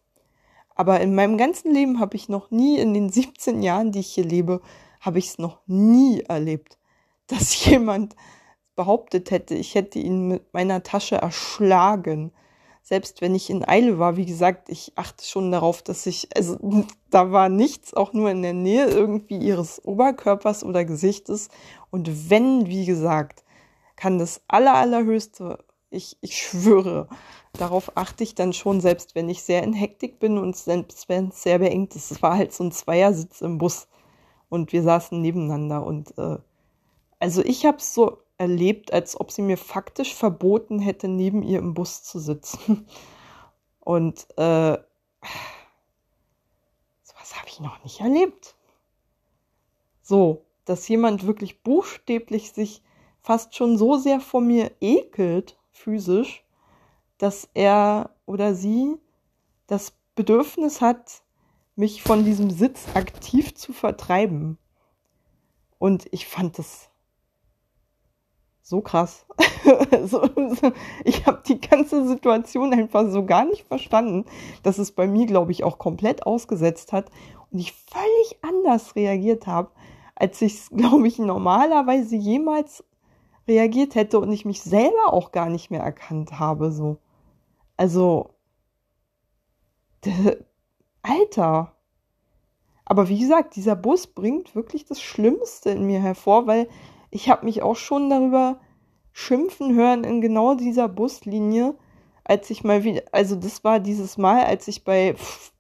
Aber in meinem ganzen Leben habe ich noch nie, in den 17 Jahren, die ich hier lebe, habe ich es noch nie erlebt, dass *laughs* jemand behauptet hätte, ich hätte ihn mit meiner Tasche erschlagen. Selbst wenn ich in Eile war, wie gesagt, ich achte schon darauf, dass ich, also da war nichts auch nur in der Nähe irgendwie ihres Oberkörpers oder Gesichtes. Und wenn, wie gesagt, kann das aller, allerhöchste ich, ich schwöre, darauf achte ich dann schon, selbst wenn ich sehr in Hektik bin und selbst wenn es sehr beengt ist. Es war halt so ein Zweiersitz im Bus und wir saßen nebeneinander und äh, also ich habe so erlebt, als ob sie mir faktisch verboten hätte, neben ihr im Bus zu sitzen. *laughs* Und äh, sowas habe ich noch nicht erlebt. So, dass jemand wirklich buchstäblich sich fast schon so sehr vor mir ekelt, physisch, dass er oder sie das Bedürfnis hat, mich von diesem Sitz aktiv zu vertreiben. Und ich fand das so krass. *laughs* so, ich habe die ganze Situation einfach so gar nicht verstanden, dass es bei mir, glaube ich, auch komplett ausgesetzt hat und ich völlig anders reagiert habe, als ich es, glaube ich, normalerweise jemals reagiert hätte und ich mich selber auch gar nicht mehr erkannt habe. So. Also, Alter. Aber wie gesagt, dieser Bus bringt wirklich das Schlimmste in mir hervor, weil ich habe mich auch schon darüber schimpfen hören in genau dieser Buslinie, als ich mal wieder, also das war dieses Mal, als ich bei pff,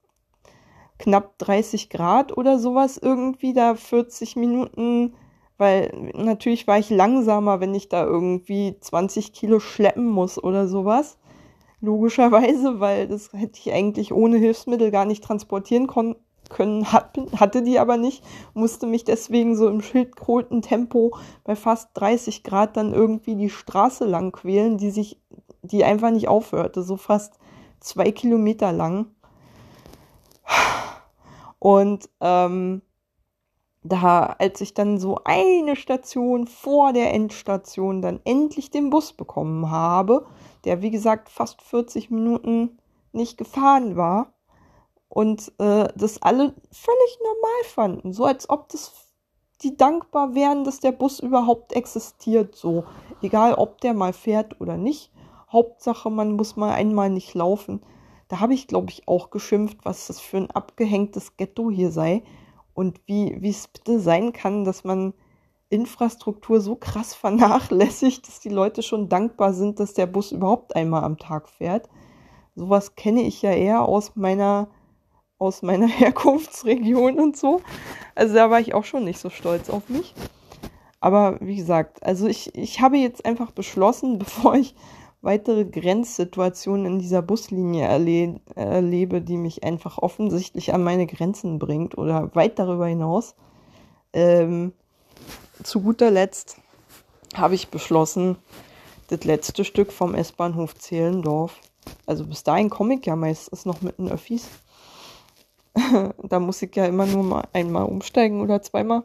knapp 30 Grad oder sowas irgendwie da 40 Minuten, weil natürlich war ich langsamer, wenn ich da irgendwie 20 Kilo schleppen muss oder sowas. Logischerweise, weil das hätte ich eigentlich ohne Hilfsmittel gar nicht transportieren können können, hatte die aber nicht, musste mich deswegen so im schildkröten Tempo bei fast 30 Grad dann irgendwie die Straße lang quälen, die sich, die einfach nicht aufhörte, so fast zwei Kilometer lang. Und ähm, da, als ich dann so eine Station vor der Endstation dann endlich den Bus bekommen habe, der wie gesagt fast 40 Minuten nicht gefahren war, und äh, das alle völlig normal fanden, so als ob das die dankbar wären, dass der Bus überhaupt existiert, so egal ob der mal fährt oder nicht. Hauptsache, man muss mal einmal nicht laufen. Da habe ich, glaube ich, auch geschimpft, was das für ein abgehängtes Ghetto hier sei und wie wie es bitte sein kann, dass man Infrastruktur so krass *laughs* vernachlässigt, dass die Leute schon dankbar sind, dass der Bus überhaupt einmal am Tag fährt. Sowas kenne ich ja eher aus meiner aus meiner *laughs* Herkunftsregion und so. Also da war ich auch schon nicht so stolz auf mich. Aber wie gesagt, also ich, ich habe jetzt einfach beschlossen, *laughs* bevor ich weitere Grenzsituationen in dieser Buslinie erle erlebe, die mich einfach offensichtlich an meine Grenzen bringt oder weit darüber hinaus. Ähm, zu guter Letzt habe ich beschlossen, das letzte Stück vom S-Bahnhof Zehlendorf, also bis dahin komme ich ja meistens noch mit den Öffis, *laughs* da muss ich ja immer nur mal einmal umsteigen oder zweimal.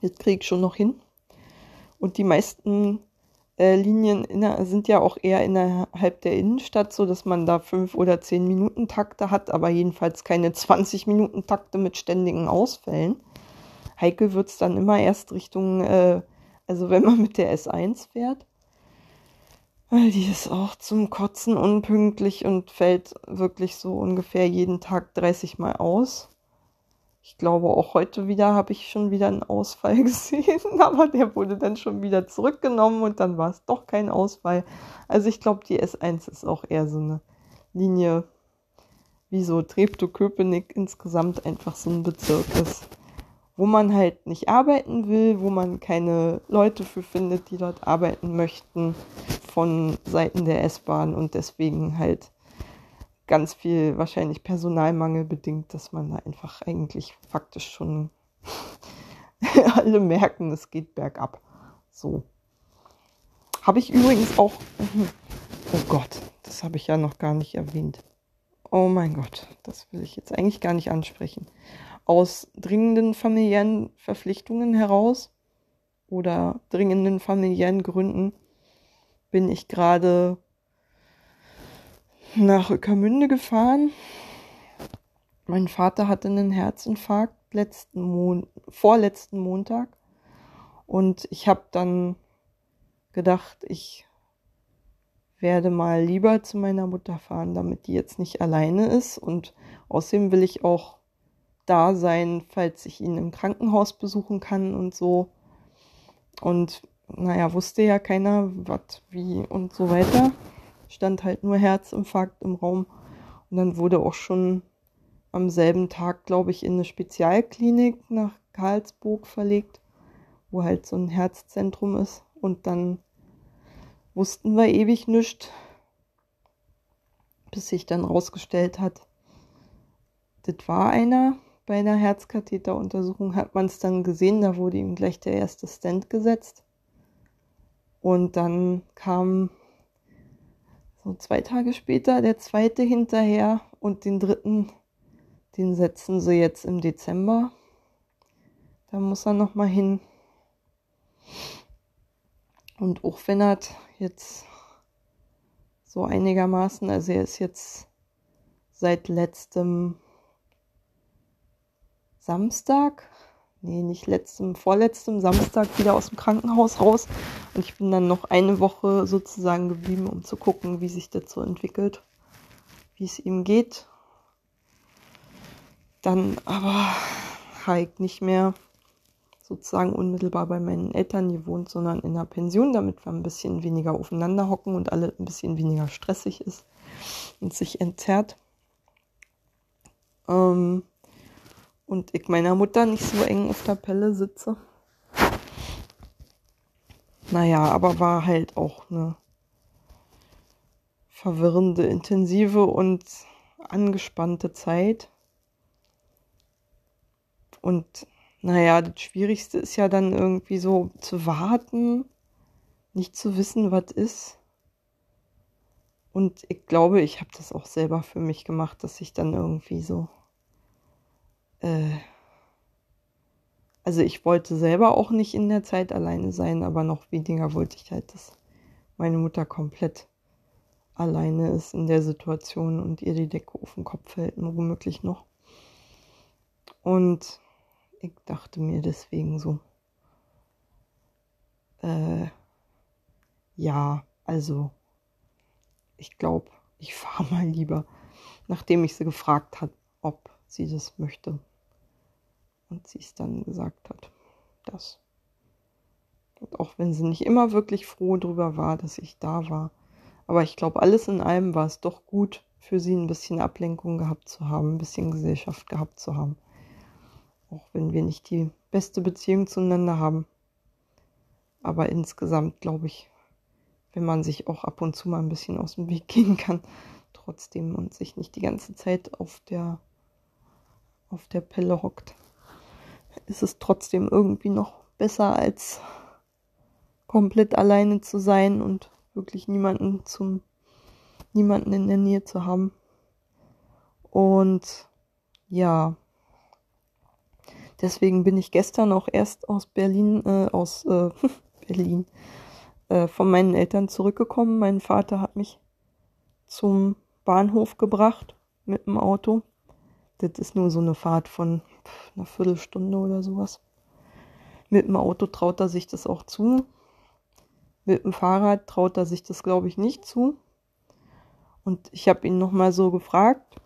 Das kriege ich schon noch hin. Und die meisten äh, Linien inner, sind ja auch eher innerhalb der Innenstadt, so dass man da fünf oder zehn Minuten Takte hat, aber jedenfalls keine 20 Minuten Takte mit ständigen Ausfällen. Heikel wird es dann immer erst Richtung, äh, also wenn man mit der S1 fährt, weil die ist auch zum Kotzen unpünktlich und fällt wirklich so ungefähr jeden Tag 30 Mal aus. Ich glaube, auch heute wieder habe ich schon wieder einen Ausfall *laughs* gesehen, aber der wurde dann schon wieder zurückgenommen und dann war es doch kein Ausfall. Also ich glaube, die S1 ist auch eher so eine Linie, wie so Treptow-Köpenick insgesamt einfach so ein Bezirk ist wo man halt nicht arbeiten will, wo man keine Leute für findet, die dort arbeiten möchten von Seiten der S-Bahn und deswegen halt ganz viel wahrscheinlich Personalmangel bedingt, dass man da einfach eigentlich faktisch schon *laughs* alle merken, es geht bergab. So. Habe ich übrigens auch. Oh Gott, das habe ich ja noch gar nicht erwähnt. Oh mein Gott, das will ich jetzt eigentlich gar nicht ansprechen aus dringenden familiären Verpflichtungen heraus oder dringenden familiären Gründen bin ich gerade nach Öckermünde gefahren. Mein Vater hatte einen Herzinfarkt letzten Mon vorletzten Montag und ich habe dann gedacht, ich werde mal lieber zu meiner Mutter fahren, damit die jetzt nicht alleine ist und außerdem will ich auch da sein, falls ich ihn im Krankenhaus besuchen kann und so. Und naja, wusste ja keiner, was, wie und so weiter. Stand halt nur Herzinfarkt im Raum. Und dann wurde auch schon am selben Tag, glaube ich, in eine Spezialklinik nach Karlsburg verlegt, wo halt so ein Herzzentrum ist. Und dann wussten wir ewig nichts, bis sich dann rausgestellt hat, das war einer. Bei einer Herzkatheteruntersuchung hat man es dann gesehen, da wurde ihm gleich der erste Stent gesetzt. Und dann kam so zwei Tage später der zweite hinterher und den dritten, den setzen sie jetzt im Dezember. Da muss er noch mal hin. Und auch wenn er jetzt so einigermaßen, also er ist jetzt seit letztem Samstag, nee, nicht letztem, vorletztem Samstag wieder aus dem Krankenhaus raus. Und ich bin dann noch eine Woche sozusagen geblieben, um zu gucken, wie sich das so entwickelt, wie es ihm geht. Dann aber halt nicht mehr sozusagen unmittelbar bei meinen Eltern gewohnt, sondern in einer Pension, damit wir ein bisschen weniger aufeinander hocken und alle ein bisschen weniger stressig ist und sich entzerrt. Ähm, und ich meiner Mutter nicht so eng auf der Pelle sitze. Naja, aber war halt auch eine verwirrende, intensive und angespannte Zeit. Und naja, das Schwierigste ist ja dann irgendwie so zu warten, nicht zu wissen, was ist. Und ich glaube, ich habe das auch selber für mich gemacht, dass ich dann irgendwie so. Äh, also ich wollte selber auch nicht in der Zeit alleine sein, aber noch weniger wollte ich halt, dass meine Mutter komplett alleine ist in der Situation und ihr die Decke auf den Kopf fällt, womöglich noch. Und ich dachte mir deswegen so, äh, ja, also, ich glaube, ich *laughs* fahre mal lieber, nachdem ich sie gefragt hat, ob sie das möchte. Und sie es dann gesagt hat, das. Und auch wenn sie nicht immer wirklich froh darüber war, dass ich da war. Aber ich glaube, alles in allem war es doch gut für sie, ein bisschen Ablenkung gehabt zu haben, ein bisschen Gesellschaft gehabt zu haben. Auch wenn wir nicht die beste Beziehung zueinander haben. Aber insgesamt glaube ich, wenn man sich auch ab und zu mal ein bisschen aus dem Weg gehen kann, trotzdem und sich nicht die ganze Zeit auf der, auf der Pelle hockt, ist es trotzdem irgendwie noch besser als komplett alleine zu sein und wirklich niemanden zum niemanden in der Nähe zu haben. Und ja, Deswegen bin ich gestern auch erst aus Berlin, äh, aus äh, *laughs* Berlin, äh, von meinen Eltern zurückgekommen. Mein Vater hat mich zum Bahnhof gebracht mit dem Auto. Das ist nur so eine Fahrt von einer Viertelstunde oder sowas. Mit dem Auto traut er sich das auch zu. Mit dem Fahrrad traut er sich das, glaube ich, nicht zu. Und ich habe ihn nochmal so gefragt,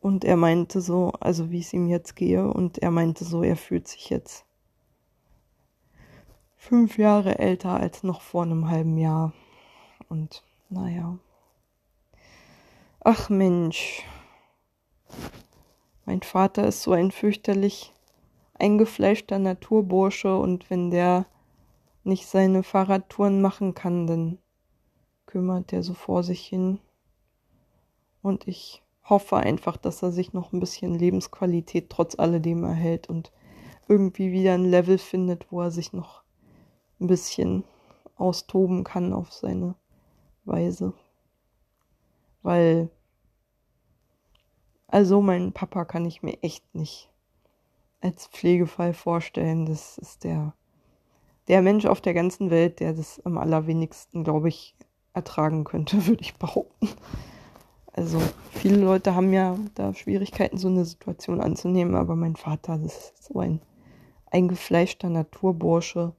und er meinte so, also wie es ihm jetzt gehe, und er meinte so, er fühlt sich jetzt fünf Jahre älter als noch vor einem halben Jahr. Und naja. Ach Mensch. Mein Vater ist so ein fürchterlich eingefleischter Naturbursche und wenn der nicht seine Fahrradtouren machen kann, dann kümmert er so vor sich hin. Und ich hoffe einfach, dass er sich noch ein bisschen Lebensqualität trotz alledem erhält und irgendwie wieder ein Level findet, wo er sich noch ein bisschen austoben kann auf seine Weise. Weil, also meinen Papa kann ich mir echt nicht als Pflegefall vorstellen. Das ist der, der Mensch auf der ganzen Welt, der das am allerwenigsten, glaube ich, ertragen könnte, *laughs* würde ich behaupten. Also viele Leute haben ja da Schwierigkeiten, so eine Situation anzunehmen, aber mein Vater, das ist so ein eingefleischter Naturbursche.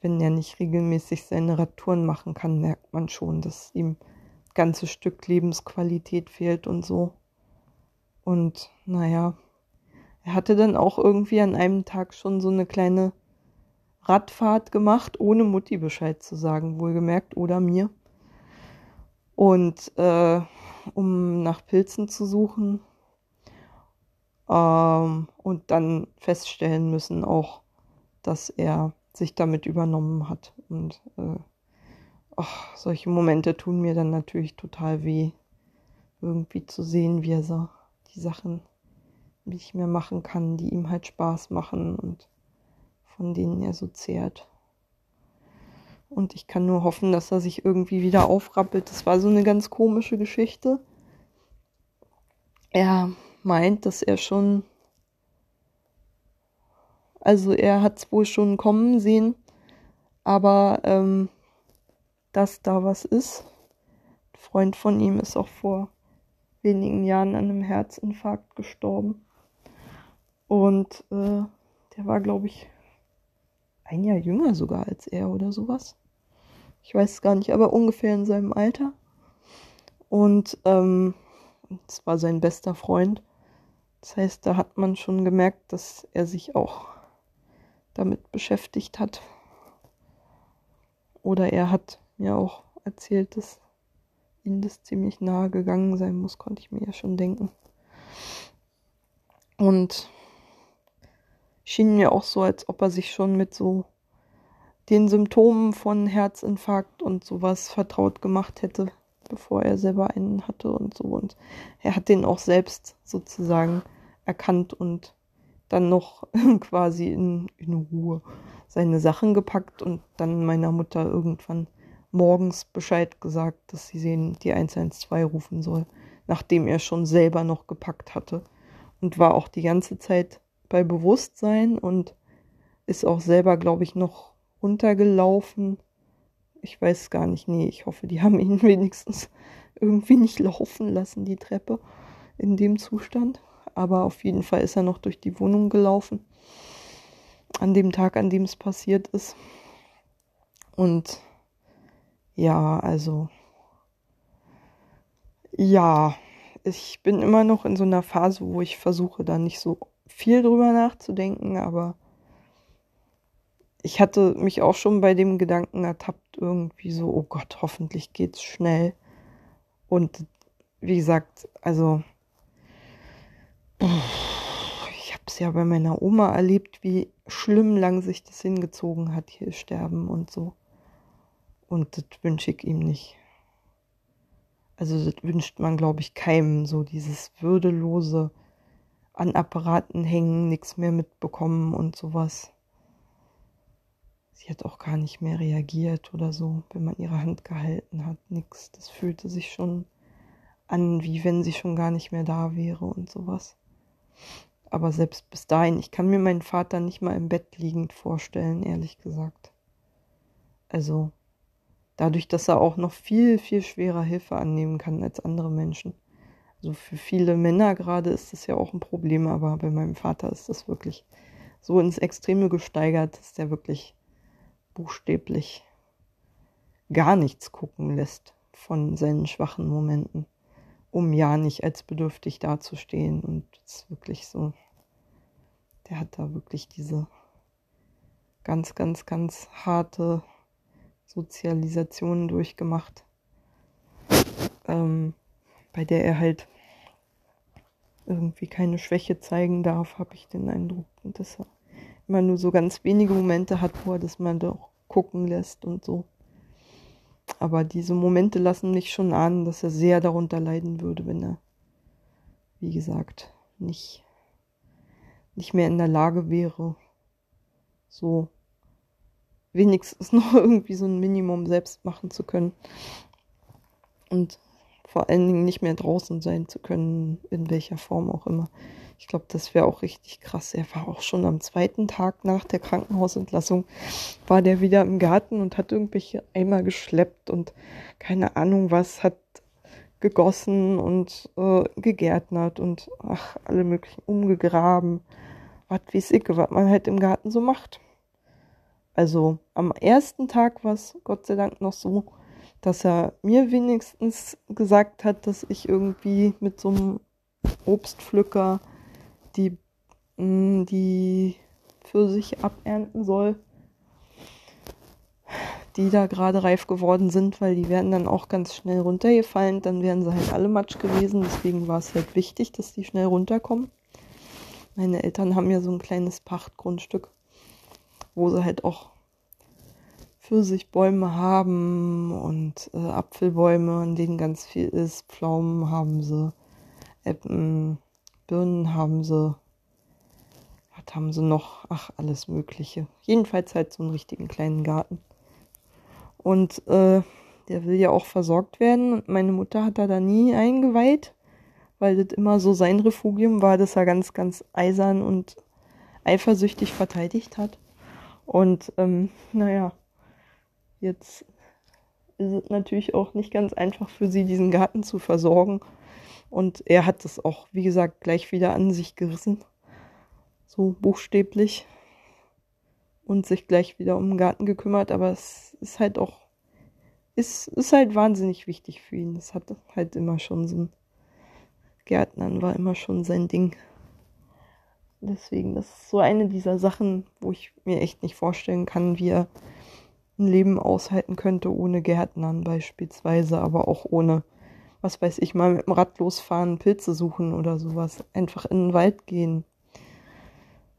Wenn er nicht regelmäßig seine Radtouren machen kann, merkt man schon, dass ihm ein ganzes Stück Lebensqualität fehlt und so. Und naja, er hatte dann auch irgendwie an einem Tag schon so eine kleine Radfahrt gemacht, ohne Mutti Bescheid zu sagen, wohlgemerkt, oder mir. Und äh, um nach Pilzen zu suchen. Ähm, und dann feststellen müssen auch, dass er sich damit übernommen hat. Und äh, ach, solche Momente tun mir dann natürlich total weh, irgendwie zu sehen, wie er so die Sachen nicht mehr machen kann, die ihm halt Spaß machen und von denen er so zehrt. Und ich kann nur hoffen, dass er sich irgendwie wieder aufrappelt. Das war so eine ganz komische Geschichte. Er meint, dass er schon, also er hat es wohl schon kommen sehen, aber ähm, dass da was ist. Ein Freund von ihm ist auch vor wenigen Jahren an einem Herzinfarkt gestorben. Und äh, der war, glaube ich, ein Jahr jünger sogar als er oder sowas. Ich weiß es gar nicht, aber ungefähr in seinem Alter. Und ähm, war sein bester Freund. Das heißt, da hat man schon gemerkt, dass er sich auch damit beschäftigt hat. Oder er hat mir auch erzählt, dass ihm das ziemlich nahe gegangen sein muss, konnte ich mir ja schon denken. Und schien mir auch so, als ob er sich schon mit so den Symptomen von Herzinfarkt und sowas vertraut gemacht hätte, bevor er selber einen hatte und so. Und er hat den auch selbst sozusagen erkannt und dann noch *laughs* quasi in, in Ruhe seine Sachen gepackt und dann meiner Mutter irgendwann morgens Bescheid gesagt, dass sie sehen, die 112 rufen soll, nachdem er schon selber noch gepackt hatte und war auch die ganze Zeit bei Bewusstsein und ist auch selber, glaube ich, noch runtergelaufen. Ich weiß gar nicht, nee, ich hoffe, die *laughs* haben ihn wenigstens irgendwie nicht laufen lassen, die Treppe in dem Zustand. Aber auf jeden Fall ist er noch durch die Wohnung gelaufen. An dem Tag, an dem es passiert ist. Und ja, also. Ja, ich bin immer noch in so einer Phase, wo ich versuche, da nicht so viel drüber nachzudenken, aber ich hatte mich auch schon bei dem Gedanken ertappt, irgendwie so, oh Gott, hoffentlich geht's schnell. Und wie gesagt, also ich habe es ja bei meiner Oma erlebt, wie schlimm lang sich das hingezogen hat, hier sterben und so. Und das wünsche ich ihm nicht. Also das wünscht man, glaube ich, keinem so dieses würdelose an Apparaten hängen, nichts mehr mitbekommen und sowas. Sie hat auch gar nicht mehr reagiert oder so, wenn man ihre Hand gehalten hat, nix. Das fühlte sich schon an, wie wenn sie schon gar nicht mehr da wäre und sowas. Aber selbst bis dahin, ich kann mir meinen Vater nicht mal im Bett liegend vorstellen, ehrlich gesagt. Also, Dadurch, dass er auch noch viel, viel schwerer Hilfe annehmen kann als andere Menschen. Also für viele Männer gerade ist das ja auch ein Problem, aber bei meinem Vater ist das wirklich so ins Extreme gesteigert, dass der wirklich buchstäblich gar nichts gucken lässt von seinen schwachen Momenten, um ja nicht als bedürftig dazustehen. Und es ist wirklich so, der hat da wirklich diese ganz, ganz, ganz harte Sozialisation durchgemacht, ähm, bei der er halt irgendwie keine Schwäche zeigen darf, habe ich den Eindruck. Und dass er immer nur so ganz wenige Momente hat, wo er das mal doch gucken lässt und so. Aber diese Momente lassen mich schon ahnen, dass er sehr darunter leiden würde, wenn er, wie gesagt, nicht, nicht mehr in der Lage wäre, so wenigstens *laughs* noch irgendwie so ein Minimum selbst machen zu können. Und vor allen Dingen nicht mehr draußen sein zu können, in welcher Form auch immer. Ich glaube, das wäre auch richtig krass. Er war auch schon am zweiten Tag nach der Krankenhausentlassung, war der wieder im Garten und hat irgendwelche Eimer geschleppt und keine Ahnung was, hat gegossen und äh, gegärtnert und ach, alle möglichen umgegraben. Was weiß ich, was man halt im Garten so macht. Also am ersten Tag war es Gott sei Dank noch so, dass er mir wenigstens gesagt hat, dass ich irgendwie mit so einem Obstpflücker die, mm, die Pfirsiche abernten soll. die da gerade reif geworden sind, weil die werden dann auch ganz schnell runtergefallen. Dann wären sie halt alle matsch gewesen. Deswegen war es halt wichtig, dass die schnell runterkommen. Meine Eltern haben ja so ein kleines Pachtgrundstück, wo sie halt auch Pfirsichbäume haben und äh, Apfelbäume, an denen ganz viel ist. Pflaumen haben sie, Äpfel, Birnen haben sie. Was haben sie noch? Ach, alles Mögliche. Jedenfalls halt so einen richtigen kleinen Garten. Und äh, der will ja auch versorgt werden. Und meine Mutter hat da da nie eingeweiht, weil das immer so sein Refugium war, dass er ganz, ganz eisern und eifersüchtig verteidigt hat. Und ähm, naja, jetzt ist es natürlich auch nicht ganz einfach für sie, diesen Garten zu versorgen. Und er hat das auch, wie gesagt, gleich wieder an sich gerissen. So buchstäblich und sich gleich wieder um den Garten gekümmert, aber es ist halt auch, ist, ist halt wahnsinnig wichtig für ihn. Es hat halt immer schon so ein Gärtnern war immer schon sein Ding. Deswegen, das ist so eine dieser Sachen, wo ich mir echt nicht vorstellen kann, wie er ein Leben aushalten könnte ohne Gärtnern beispielsweise, aber auch ohne, was weiß ich, mal mit dem Rad losfahren, Pilze suchen oder sowas. Einfach in den Wald gehen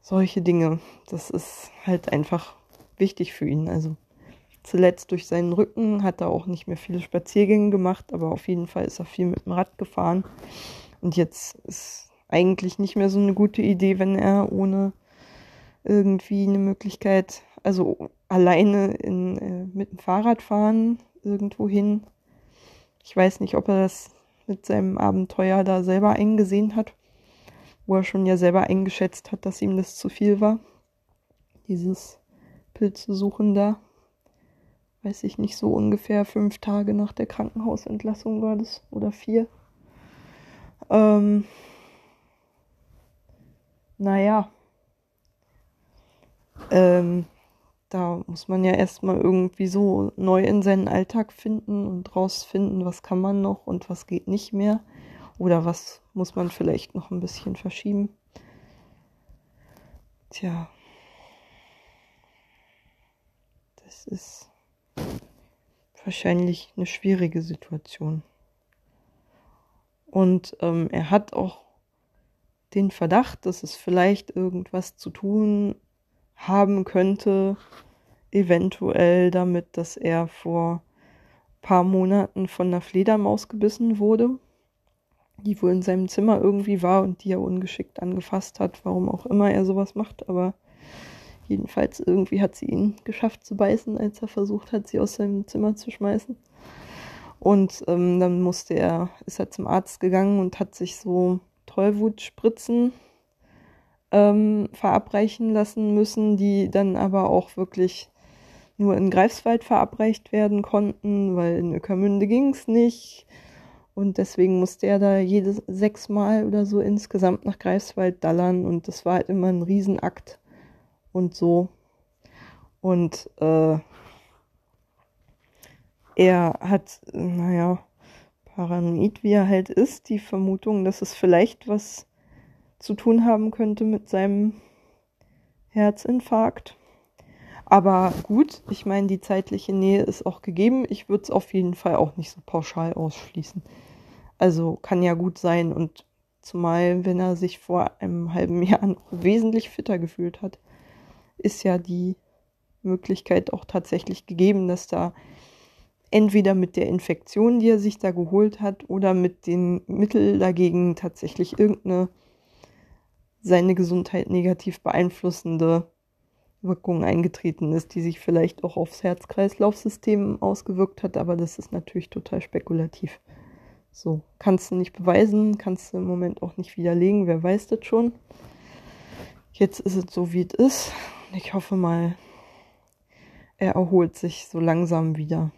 solche Dinge. Das ist halt einfach wichtig für ihn. Also zuletzt durch seinen Rücken hat er auch nicht mehr viele Spaziergänge gemacht, aber auf jeden Fall ist er viel mit dem Rad gefahren. Und jetzt ist eigentlich nicht mehr so eine gute Idee, wenn er ohne irgendwie eine Möglichkeit, also alleine in, äh, mit dem Fahrrad fahren irgendwo hin. Ich weiß nicht, ob er das mit seinem Abenteuer da selber eingesehen hat wo er schon ja selber eingeschätzt hat, dass ihm das zu viel war. Dieses Pilze suchen da. Weiß ich nicht, so ungefähr fünf Tage nach der Krankenhausentlassung war das oder vier. Ähm, naja. Ähm, da muss man ja erstmal irgendwie so neu in seinen Alltag finden und rausfinden, was kann man noch und was geht nicht mehr. Oder was muss man vielleicht noch ein bisschen verschieben? Tja. Das ist wahrscheinlich eine schwierige Situation. Und ähm, er hat auch den Verdacht, dass es vielleicht irgendwas zu tun haben könnte, eventuell damit, dass er vor paar Monaten von einer Fledermaus gebissen wurde die wohl in seinem Zimmer irgendwie war und die er ungeschickt angefasst hat, warum auch immer er sowas macht, aber jedenfalls irgendwie hat sie ihn geschafft zu beißen, als er versucht hat, sie aus seinem Zimmer zu schmeißen. Und ähm, dann musste er, ist er zum Arzt gegangen und hat sich so Tollwutspritzen ähm, verabreichen lassen müssen, die dann aber auch wirklich nur in Greifswald verabreicht werden konnten, weil in Ökermünde ging es nicht. Und deswegen musste er da jedes sechs Mal oder so insgesamt nach Greifswald dallern. Und das war halt immer ein Riesenakt und so. Und äh, er hat, naja, paranoid wie er halt ist, die Vermutung, dass es vielleicht was zu tun haben könnte mit seinem Herzinfarkt. Aber gut, ich meine, die zeitliche Nähe ist auch gegeben. Ich würde es auf jeden Fall auch nicht so pauschal ausschließen. Also kann ja gut sein und zumal, wenn er sich vor einem halben Jahr noch wesentlich fitter gefühlt hat, ist ja die Möglichkeit auch tatsächlich gegeben, dass da entweder mit der Infektion, die er sich da geholt hat, oder mit den Mitteln dagegen tatsächlich irgendeine seine Gesundheit negativ beeinflussende Wirkung eingetreten ist, die sich vielleicht auch aufs Herz-Kreislauf-System ausgewirkt hat, aber das ist natürlich total spekulativ. So, kannst du nicht beweisen, kannst du im Moment auch nicht widerlegen, wer weiß das schon. Jetzt ist es so, wie es ist. Ich hoffe mal, er erholt sich so langsam wieder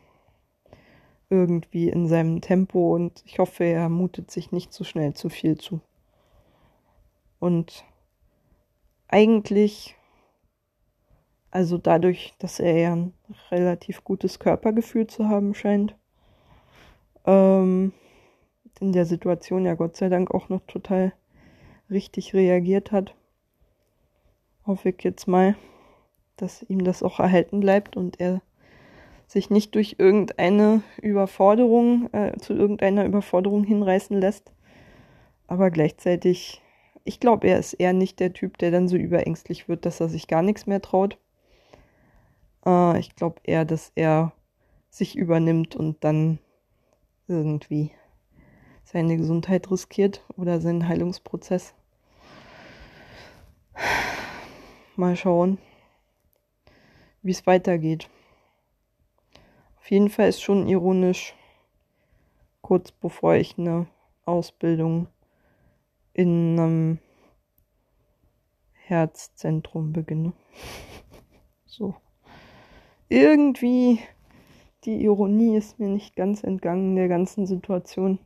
irgendwie in seinem Tempo und ich hoffe, er mutet sich nicht zu schnell zu viel zu. Und eigentlich, also dadurch, dass er ja ein relativ gutes Körpergefühl zu haben scheint, ähm, in der Situation ja Gott sei Dank auch noch total richtig reagiert hat. Hoffe ich jetzt mal, dass ihm das auch erhalten bleibt und er sich nicht durch irgendeine Überforderung, äh, zu irgendeiner Überforderung hinreißen lässt. Aber gleichzeitig, ich glaube, er ist eher nicht der Typ, der dann so überängstlich wird, dass er sich gar nichts mehr traut. Äh, ich glaube eher, dass er sich übernimmt und dann irgendwie seine Gesundheit riskiert oder seinen Heilungsprozess. Mal schauen, wie es weitergeht. Auf jeden Fall ist schon ironisch, kurz bevor ich eine Ausbildung in einem Herzzentrum beginne. *laughs* So. Irgendwie die Ironie ist mir nicht ganz entgangen der ganzen Situation.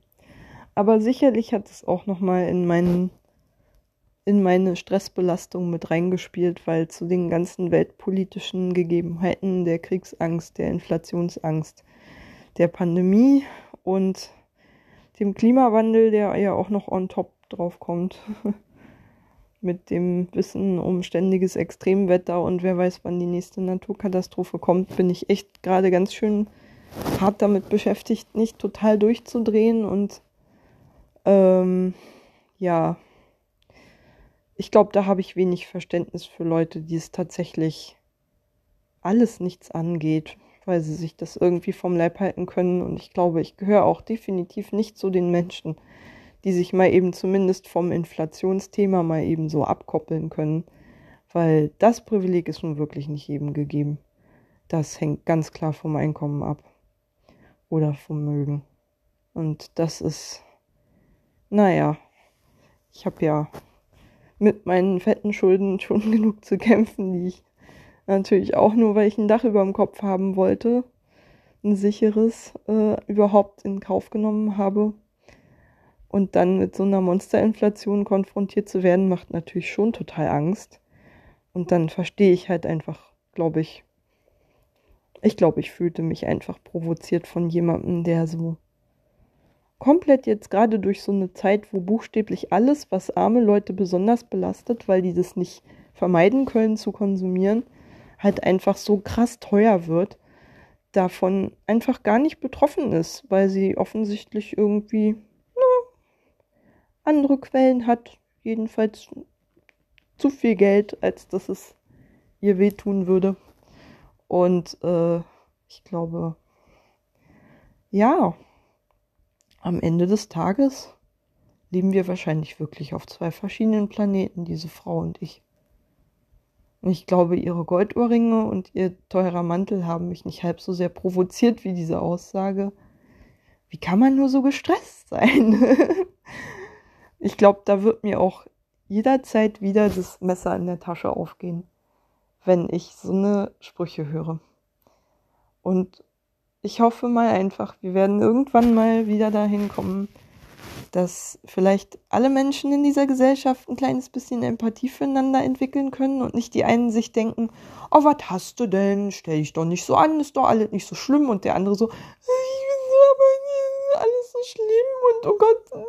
Aber sicherlich hat es auch nochmal in meinen in meine Stressbelastung mit reingespielt, weil zu den ganzen weltpolitischen Gegebenheiten der Kriegsangst, der Inflationsangst, der Pandemie und dem Klimawandel, der ja auch noch on top drauf kommt, *laughs* mit dem Wissen um ständiges Extremwetter und wer weiß, wann die nächste Naturkatastrophe kommt, bin ich echt gerade ganz schön hart damit beschäftigt, nicht total durchzudrehen und ähm, ja, ich glaube, da habe ich wenig Verständnis für Leute, die es tatsächlich alles nichts angeht, weil sie sich das irgendwie vom Leib halten können. Und ich glaube, ich gehöre auch definitiv nicht zu den Menschen, die sich mal eben zumindest vom Inflationsthema mal eben so abkoppeln können, weil das Privileg ist nun wirklich nicht jedem gegeben. Das hängt ganz klar vom Einkommen ab oder vom Mögen. Und das ist naja, ich habe ja mit meinen fetten Schulden *laughs* schon genug zu kämpfen, die ich natürlich auch nur, weil ich ein Dach über dem Kopf haben wollte, ein sicheres äh, überhaupt in Kauf genommen habe. Und dann mit so einer Monsterinflation konfrontiert zu werden, macht natürlich schon total Angst. Und dann verstehe ich halt einfach, glaube ich, ich glaube, ich fühlte mich einfach provoziert von jemandem, der so komplett jetzt gerade durch so eine Zeit, wo buchstäblich alles, was arme Leute besonders belastet, weil die das nicht vermeiden können zu konsumieren, halt einfach so krass teuer wird, davon einfach gar nicht betroffen ist, weil sie offensichtlich irgendwie na, andere Quellen hat, jedenfalls zu viel Geld, als dass es ihr wehtun würde. Und äh, ich glaube, ja, am Ende des Tages leben wir wahrscheinlich wirklich auf zwei verschiedenen Planeten, diese Frau und ich. Und ich glaube, ihre Goldohrringe und ihr teurer Mantel haben mich nicht halb so sehr provoziert wie diese Aussage. Wie kann man nur so gestresst sein? *laughs* ich glaube, da wird mir auch jederzeit wieder das Messer in der Tasche aufgehen, wenn ich so eine Sprüche höre. Und ich hoffe mal einfach, wir werden irgendwann mal wieder dahin kommen, dass vielleicht alle Menschen in dieser Gesellschaft ein kleines bisschen Empathie füreinander entwickeln können und nicht die einen sich denken, oh, was hast du denn? Stell dich doch nicht so an, ist doch alles nicht so schlimm und der andere so, ich bin so, aber alles so schlimm und oh Gott,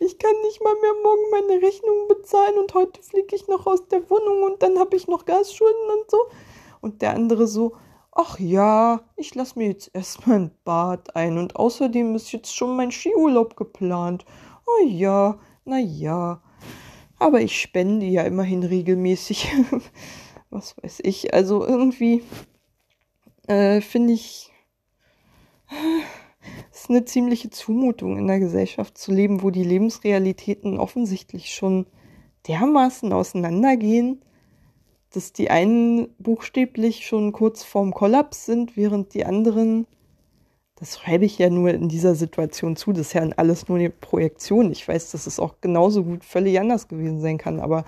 ich kann nicht mal mehr morgen meine Rechnung bezahlen und heute fliege ich noch aus der Wohnung und dann habe ich noch Gasschulden und so. Und der andere so, Ach ja, ich lass mir jetzt erstmal ein Bad ein und außerdem ist jetzt schon mein Skiurlaub geplant. Oh ja, na ja. Aber ich spende ja immerhin regelmäßig. *laughs* Was weiß ich. Also irgendwie äh, finde ich, es *sighs* ist eine ziemliche Zumutung in der Gesellschaft zu leben, wo die Lebensrealitäten offensichtlich schon dermaßen auseinandergehen dass die einen buchstäblich schon kurz vorm Kollaps sind, während die anderen, das schreibe ich ja nur in dieser Situation zu, das ist ja alles nur eine Projektion. Ich weiß, dass es auch genauso gut völlig anders gewesen sein kann, aber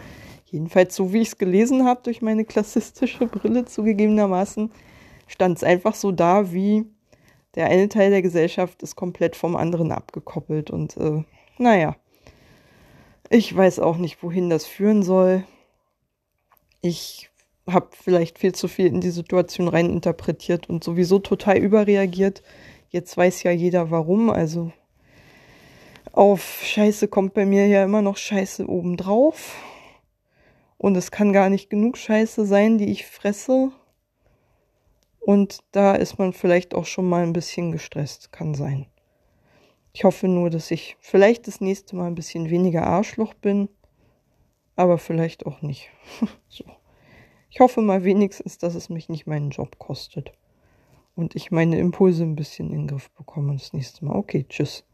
jedenfalls so wie ich es gelesen habe, durch meine klassistische Brille zugegebenermaßen, stand es einfach so da, wie der eine Teil der Gesellschaft ist komplett vom anderen abgekoppelt und äh, naja, ich weiß auch nicht, wohin das führen soll ich habe vielleicht viel zu viel in die Situation reininterpretiert und sowieso total überreagiert. Jetzt weiß ja jeder warum. Also auf Scheiße kommt bei mir ja immer noch Scheiße obendrauf. Und es kann gar nicht genug Scheiße sein, die ich fresse. Und da ist man vielleicht auch schon mal ein bisschen gestresst. Kann sein. Ich hoffe nur, dass ich vielleicht das nächste Mal ein bisschen weniger Arschloch bin, aber vielleicht auch nicht. *laughs* so. Ich hoffe mal wenigstens, dass es mich nicht meinen Job kostet und ich meine Impulse ein bisschen in den Griff bekomme das nächste Mal. Okay, tschüss.